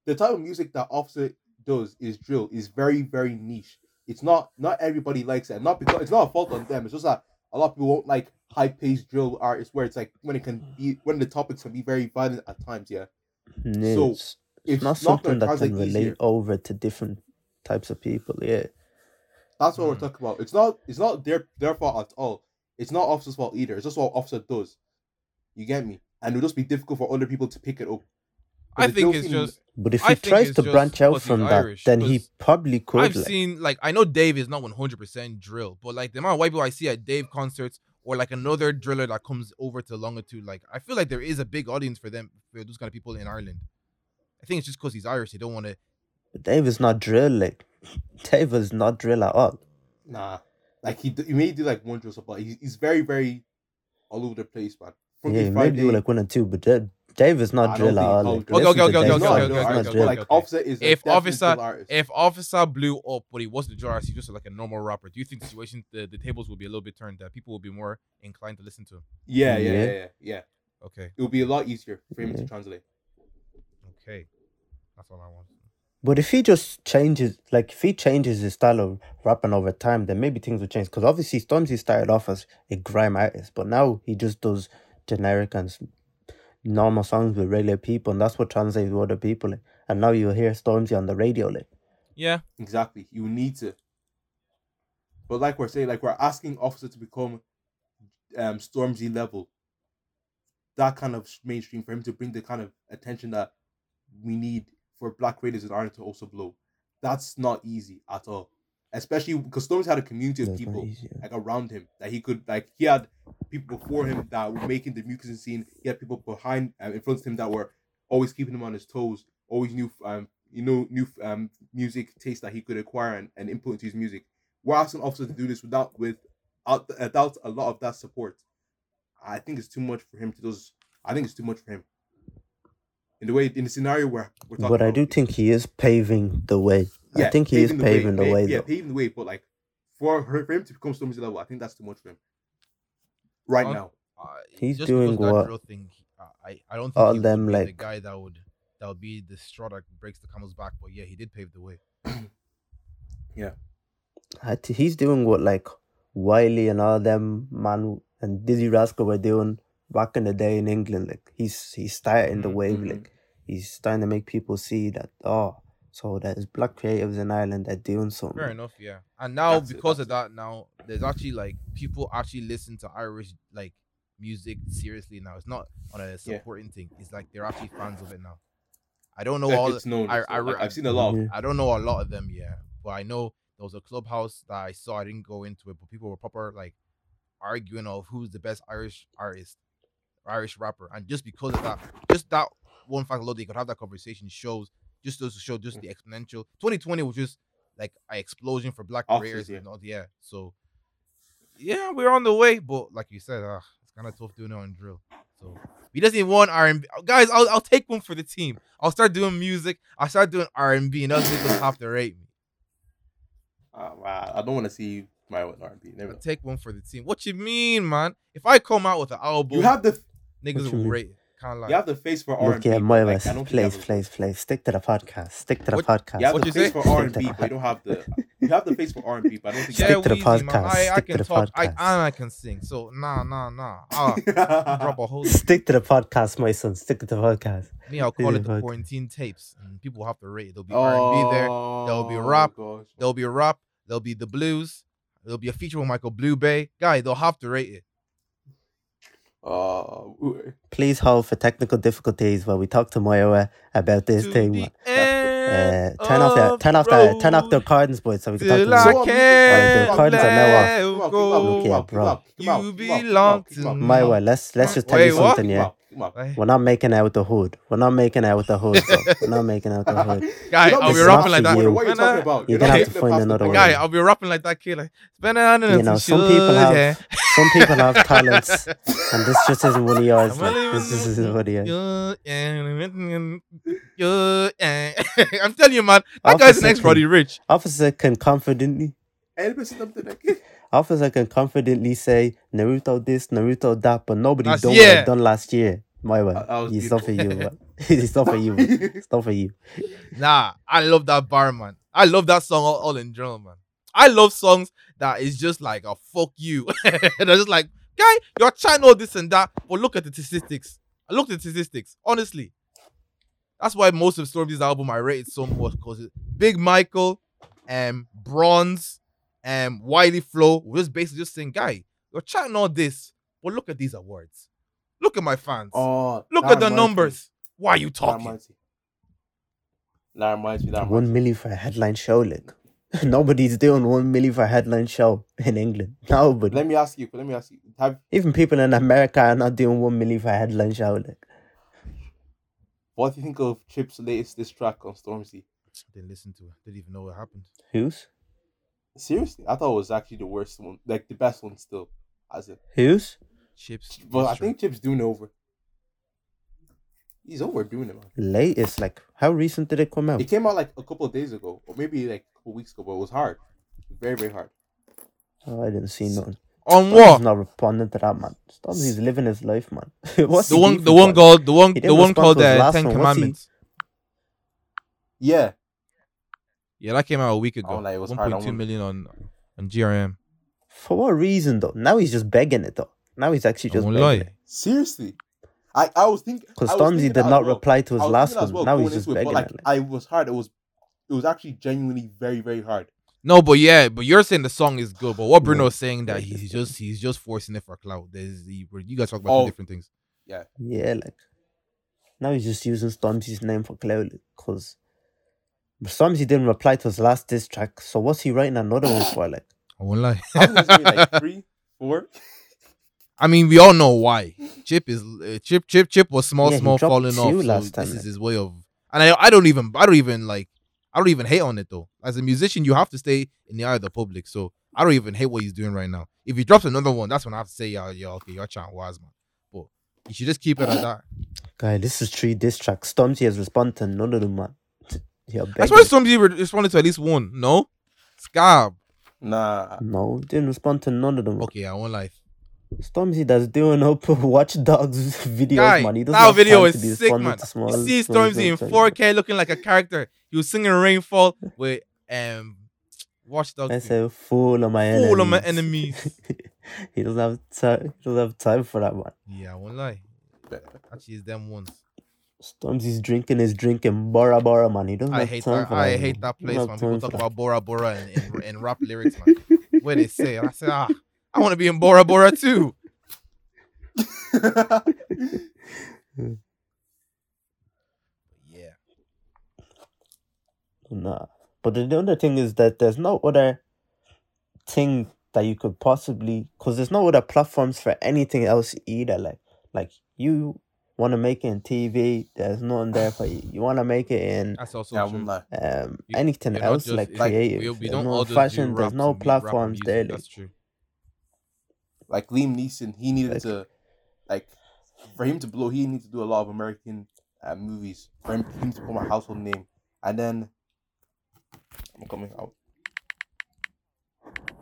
the type of music that Offica does is drill is very very niche. It's not not everybody likes it. Not because it's not a fault on them. It's just that a lot of people won't like high paced drill artists where it's like when it can be when the topics can be very violent at times. Yeah, yeah, So, it's, it's it's not not something that can relate easier. over to different types of people. Yeah, That's what we're Mm. talking about. It's not it's not their their fault at all. It's not Offica's fault either. It's just what Offica does. You get me? And it'll just be difficult for other people to pick it up. I But if think it's see- just but if I he tries to branch out because he's from that, then he probably could. I've like. seen like I know Dave is not 100 percent drill, but like the amount of white people I see at Dave concerts or like another driller that comes over to Longitude, like I feel like there is a big audience for them for those kind of people in Ireland. I think it's just because he's Irish, they don't want to. Dave is not drill. Like [LAUGHS] Dave is not drill at all. Nah. Like he d- he may do like one drill but he's, he's very, very all over the place, man. Funky yeah, maybe may do Friday- like one and two, but Da- Dave is not I don't drill at think all. he'll Like, drill. Okay, listen okay, to okay, Dave, okay, he's not- okay, he's okay, not okay, But drill. like okay. Offica is like, If definitely Offica- still artist. If Offica blew up, but he wasn't the driller, he's just like a normal rapper. Do you think the situation, the, the tables will be a little bit turned? That people will be more inclined to listen to him? yeah, yeah, Yeah. yeah, yeah, yeah. Okay, It would be a lot easier for him to Yeah. translate. okay, that's all I want. But if he just changes, like if he changes his style of rapping over time, then maybe things will change. Because obviously Stormzy started off as a grime artist, but now he just does generic and normal songs with regular people, and that's what translates to other people. Like. And now you hear Stormzy on the radio, like. Yeah, Exactly. You need to. But like we're saying, like we're asking Offica to become um Stormzy level. That kind of mainstream for him to bring the kind of attention that we need for black radios in Ireland to also blow. That's not easy at all. Especially because Stormzy had a community of That's people like around him that he could like he had people before him that were making the music scene. He had people behind in front of him that were always keeping him on his toes, always knew um you know new um music taste that he could acquire and, and input into his music. We're asking officers to do this without with out- without a lot of that support. I think it's too much for him to just. I think it's too much for him. In the way in the scenario where we're talking But I do think he is paving the way. I think he is paving the way, Yeah, though. paving the way. But like for her, for him to become Stormzy level, I think that's too much for him. Right Uh, now, uh, He's just doing what drill thing, he- uh, I I don't think all he them, be the guy that would that would be the straw that breaks the camel's back. But yeah, he did pave the way. [CLEARS THROAT] yeah, th- he's doing what like Wiley and all them man and Dizzee Rascal were doing back in the day in England. Like he's he's starting the Mhm, wave. mhm. Like he's starting to make people see that oh, so there's black creatives in Ireland that doing something. Fair enough, yeah. And now That's because that's of that, now there's actually like people actually listen to Irish like music seriously now. It's not on a Yeah. supporting thing. It's like they're actually fans of it now. I don't know Like, all. it's known. I, I, I, have seen a lot. Of. I don't know a lot of them, yeah, but I know there was a clubhouse that I saw. I didn't go into it, but people were proper like arguing of who's the best Irish artist, Irish rapper, and just because of that, just that one fact alone, they could have that conversation shows just to show just the exponential. 2020 was just like an explosion for black Officers, careers yeah. and all. Yeah, so yeah, we're on the way, but like you said, uh, it's kind of tough doing it on drill. So we just need want R and B. Guys, I'll I'll take one for the team. I'll start doing music. I'll start doing R and B, and those niggas have to rate me. uh, wow, I don't want to see my own R&B. Never. Take one for the team. What you mean, man? If I come out with an album, You have the niggas will mean? rate it. Kind of like you have the face for R&B. Look, yeah, but, my like, I don't please, please, please, stick to the podcast. Stick to the What- podcast. You have What the you face say? for R and B, but you don't have the. [LAUGHS] You have the face for R and B, but I don't think. you Stick to the Weezy, man. podcast, I, I stick to can the talk. I, podcast. and I can sing. So nah, nah, nah. I'll ah, [LAUGHS] drop a whole. Stick to the podcast, my son. Stick to the podcast. Me, I'll call it the quarantine tapes, and people will have to rate. it. There'll be R and B there. There'll be oh, rap. Oh, gosh. There'll be rap. There'll be the blues. There'll be a feature with Michael Bublé. Guy, they'll have to rate it. Ooh. Please hold for technical difficulties while we talk to Moira about this thing. the man. end Uh, turn off the of turn off the turn off the road recordings, boys, so we can talk to Till them. I So, um, can't the cards are now off. let Come on, go. come on, Look come here, on, bro. come on, come on, You come on, belong come on, to come on, Moira, let's let's just tell Wait, you something, come yeah. On, come on. Hey, We're not making out the hood. We're not making out with the hood. Bro. We're not making out the hood. [LAUGHS] Guy, You're I'll be rapping like that. the What are you talking about? You're not gonna have to find another one. Guy, I'll be rapping like that kid. Like, spend it on You know, some people have some people have talents, and this just isn't one of yours. This just isn't one of yours. I'm telling you, man, that guy's an Offica ex Roddy Ricch. Offica can confidently Elvis is something like Offica can confidently say Naruto this, Naruto that, but nobody Last done what year. I done last year. My way, [LAUGHS] [LAUGHS] it's not for you. it's not for you. It's not for you. Nah, I love that bar, man. I love that song all, all in general, man. I love songs that is just like a fuck you. [LAUGHS] They're just like, guy, you're trying all this and that, but look at the statistics. I look at the statistics, honestly. That's why most of Stormzy's album I rated so much because Big Michael, um, Bronze, um, Wiley Flow was just basically just saying, guy, you're chatting all this, but look at these awards. Look at my fans. Oh, look at the reminds me. numbers. Why are you That talking? reminds me. That reminds me. That reminds One me. million for a headline show, like [LAUGHS] nobody's doing one million for a headline show in England. [LAUGHS] Nobody. Let me ask you. Let me ask you. Have Even people in America are not doing one million for a headline show. Like what do you think of Chip's latest diss track on Stormzy? Didn't listen to it. Didn't even know what happened. who's Seriously, I thought it was actually the worst one, like the best one still. As in, who's Chips. but I think Chip's doing it over. He's over doing it, man. latest? Like how recent did it come out? It came out like a couple of days ago, or maybe like a couple weeks ago, but it was hard, very very hard. Oh, I didn't see nothing. on Stormzy's what? not responding to that, man. He's living his life, man. [LAUGHS] What's The one, the one called, the one, He the one called to his uh, last Ten one. What's he- Commandments. Yeah, Yeah, that came out a week ago. Oh, like, it was One hard. I point two won't- million on on GRM. For what reason though? Now he's just begging it though. Now he's actually just begging lie. it. seriously. I I was thinking Because I Stormzy did not well. reply to his last thinking one. well now going he's just into it, begging like, it. like. I was hard. It was it was actually genuinely very very hard. No, but yeah, but you're saying the song is good. But what No, Bruno's saying that he's just he's just forcing it for clout. There's the you guys talk about Oh. different things. Yeah, Yeah, like now he's just using Stormzy's name for clout because Stormzy didn't reply to his last diss track. So what's he writing another one for? Like, I won't lie. I think there's maybe like [LAUGHS] three, four. I mean, we all know why. Chip is uh, Chip. Chip. Chip was small, Yeah, small, falling two off. So last time, this is his way of. And I, I don't even, I don't even like, I don't even hate on it though. As a musician, you have to stay in the eye of the public. So I don't even hate what he's doing right now. If he drops another one, that's when I have to say, yeah, yeah, okay, you're chatting wise, man. But you should just keep it at that. guy, this is three diss tracks. Stormzy has responded to none of them, man. You're That's begging. why somebody re- responded to at least one. No, Scab. Nah, No, didn't respond to none of them. Okay, I won't lie. Stormzy that's doing up [LAUGHS] Watch Dogs videos, Guy, man. He doesn't that have video time to be is sick, man. to small- you see small Stormzy in 4K looking like a character. He was singing Rainfall with um Watch Dogs. I say fool of my enemies. Fool of my enemies. [LAUGHS] he doesn't have time. He doesn't have time for that, man. Yeah, I won't lie. Actually, it's them ones. Stormzy's drinking his drink in Bora Bora, man. He doesn't I hate that. I that. hate that place, man. People talk about Bora Bora in, in, [LAUGHS] in rap lyrics, man. Where they say, I say, ah, I want to be in Bora Bora too. [LAUGHS] Yeah. Nah. But the other thing is that there's no other thing that you could possibly, because there's no other platforms for anything else either. Like, like you want to make it in TV, there's nothing there for you. You want to make it in That's also yeah, true. um You- anything else just- like it's creative. we, we there's don't no all just fashion. do there's no and mu- rap and platforms music, there. Like, That's true. Like Liam Neeson, he needed Like- to, like, for him to blow, he needed to do a lot of American uh, movies for him, him to become a household name, and then I'm coming out.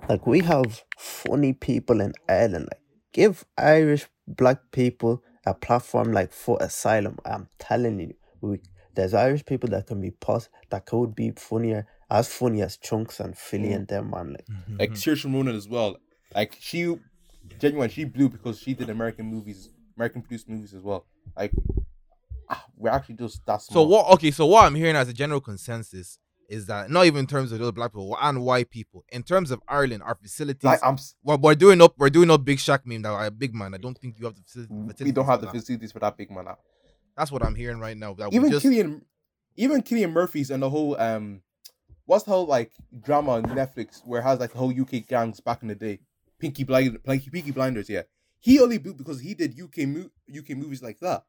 like we have funny people in Ireland. Like give Irish black people a platform like for asylum. I'm telling you, we there's Irish people that can be pos that could be funnier, as funny as Chunkz and Filly Mm. and them man. Like Like Saoirse Ronan as well. Like she, genuine, she blew because she did American movies, American produced movies as well. Like ah, we're actually just that So what? Okay, so what I'm hearing as a general consensus is that not even in terms of those black people and white people, in terms of Ireland, our facilities, Like I'm, we're, doing up, we're doing up Big Shaq meme that a big man. I don't think you have the facilities. we don't have the facilities for that big man now. That's what I'm hearing right now. That even just, Cillian, even Cillian Murphy's and the whole um, what's the whole like drama on Netflix where it has like the whole UK gangs back in the day, Peaky Blind, like Peaky Blinders, yeah. He only blew because he did UK mo- UK movies like that.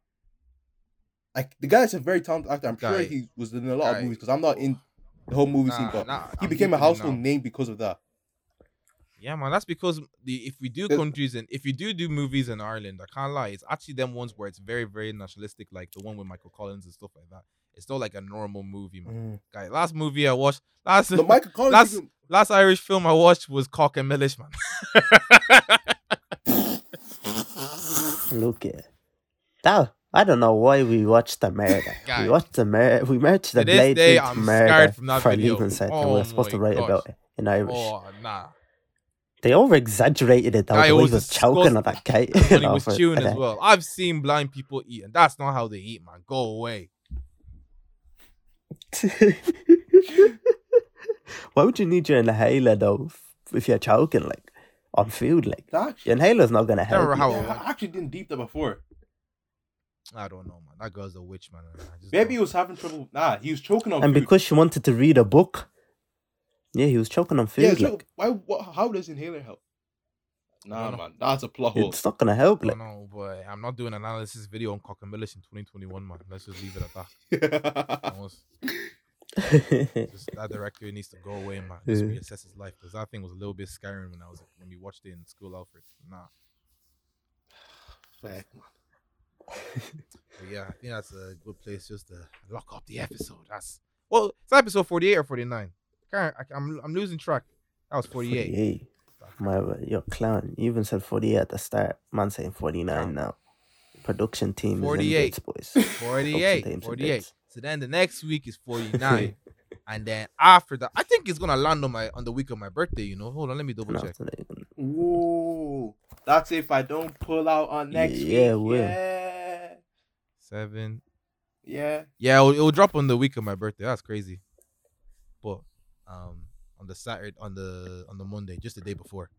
Like the guy's a very talented actor. I'm sure he was in a lot Guy. of movies because I'm not in the whole movie scene, Nah, but nah, he I'm became a household name because of that. Yeah, man, that's because the if we do The- countries and if you do do movies in Ireland, I can't lie, it's actually them ones where it's very, very nationalistic, like the one with Michael Collins and stuff like that. It's not like a normal movie, man. Mm. Guy, last movie I watched, last The Michael [LAUGHS] Collins. That's- even- last Irish film I watched was Cáca Milis, man. look at that. I don't know why we watched [LAUGHS] the murder. We watched the murder. We watched the To this Blade day, League I'm murder scarred from that for video. leaving set, and Oh we're supposed to write gosh. about it in Irish. oh nah. They over exaggerated it though. Guy, the it was was choking on that [LAUGHS] kite. When he you know, was for- chewing for as well. I've seen blind people eat, and that's not how they eat, man. Go away. [LAUGHS] Why would you need your inhaler though if you're choking like on food? Like That your inhaler's not gonna help. remember Yeah, I actually didn't deep that before. I don't know, man. That girl's a witch, man. I Maybe he don't- was having trouble. Nah, he was choking on and food. because she wanted to read a book. Yeah, he was choking on food. yeah, so like why? What, how does inhaler help? Nah, don't man, that's a plot hole. it's not gonna help. I Like don't but I'm not doing an analysis video on cock Cáca Milis in 2021, man. Let's just leave it at that. [LAUGHS] That was- [LAUGHS] just that director needs to go away, man. Just Yeah. reassess his life because that thing was a little bit scaring when I was when we watched it in school, Alfred. Nah, Fuck, man. but [LAUGHS] yeah, I think that's a good place just to lock up the episode. That's well, it's episode 48 or 49. Can't, I, I'm I'm losing track. That was 48. 48. My you're clown. You even said 48 at the start. Man saying 49 now. Production team 48. is in bits, boys. [LAUGHS] 48. Production team's in 48. So then the next week is 49. [LAUGHS] and then after that, I think it's gonna land on my on the week of my birthday, you know. Hold on, let me double check. after that, Ooh, that's if I don't pull out on next Yeah, week. will. Yeah, Seven. yeah. Yeah, it will, it will drop on the week of my birthday. That's crazy. But um on the Saturday on the on the Monday, just the day before.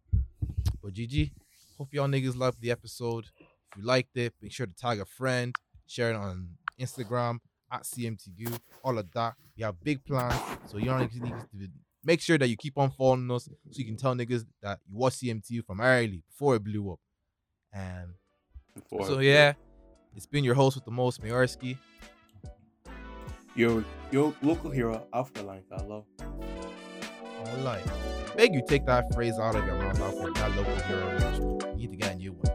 But GG, hope y'all niggas loved the episode. If you liked it, make sure to tag a friend, share it on Instagram at CMTU, all of that. We have big plans, so you don't need to make sure that you keep on following us so you can tell niggas that you watch CMTU from early before it blew up. And Before- so yeah, it's been your host with the most, Mayorski. your your local hero, Alpha Line, hello. I lie. Beg you take that phrase out of your mouth after that local hero. You need to get a new one.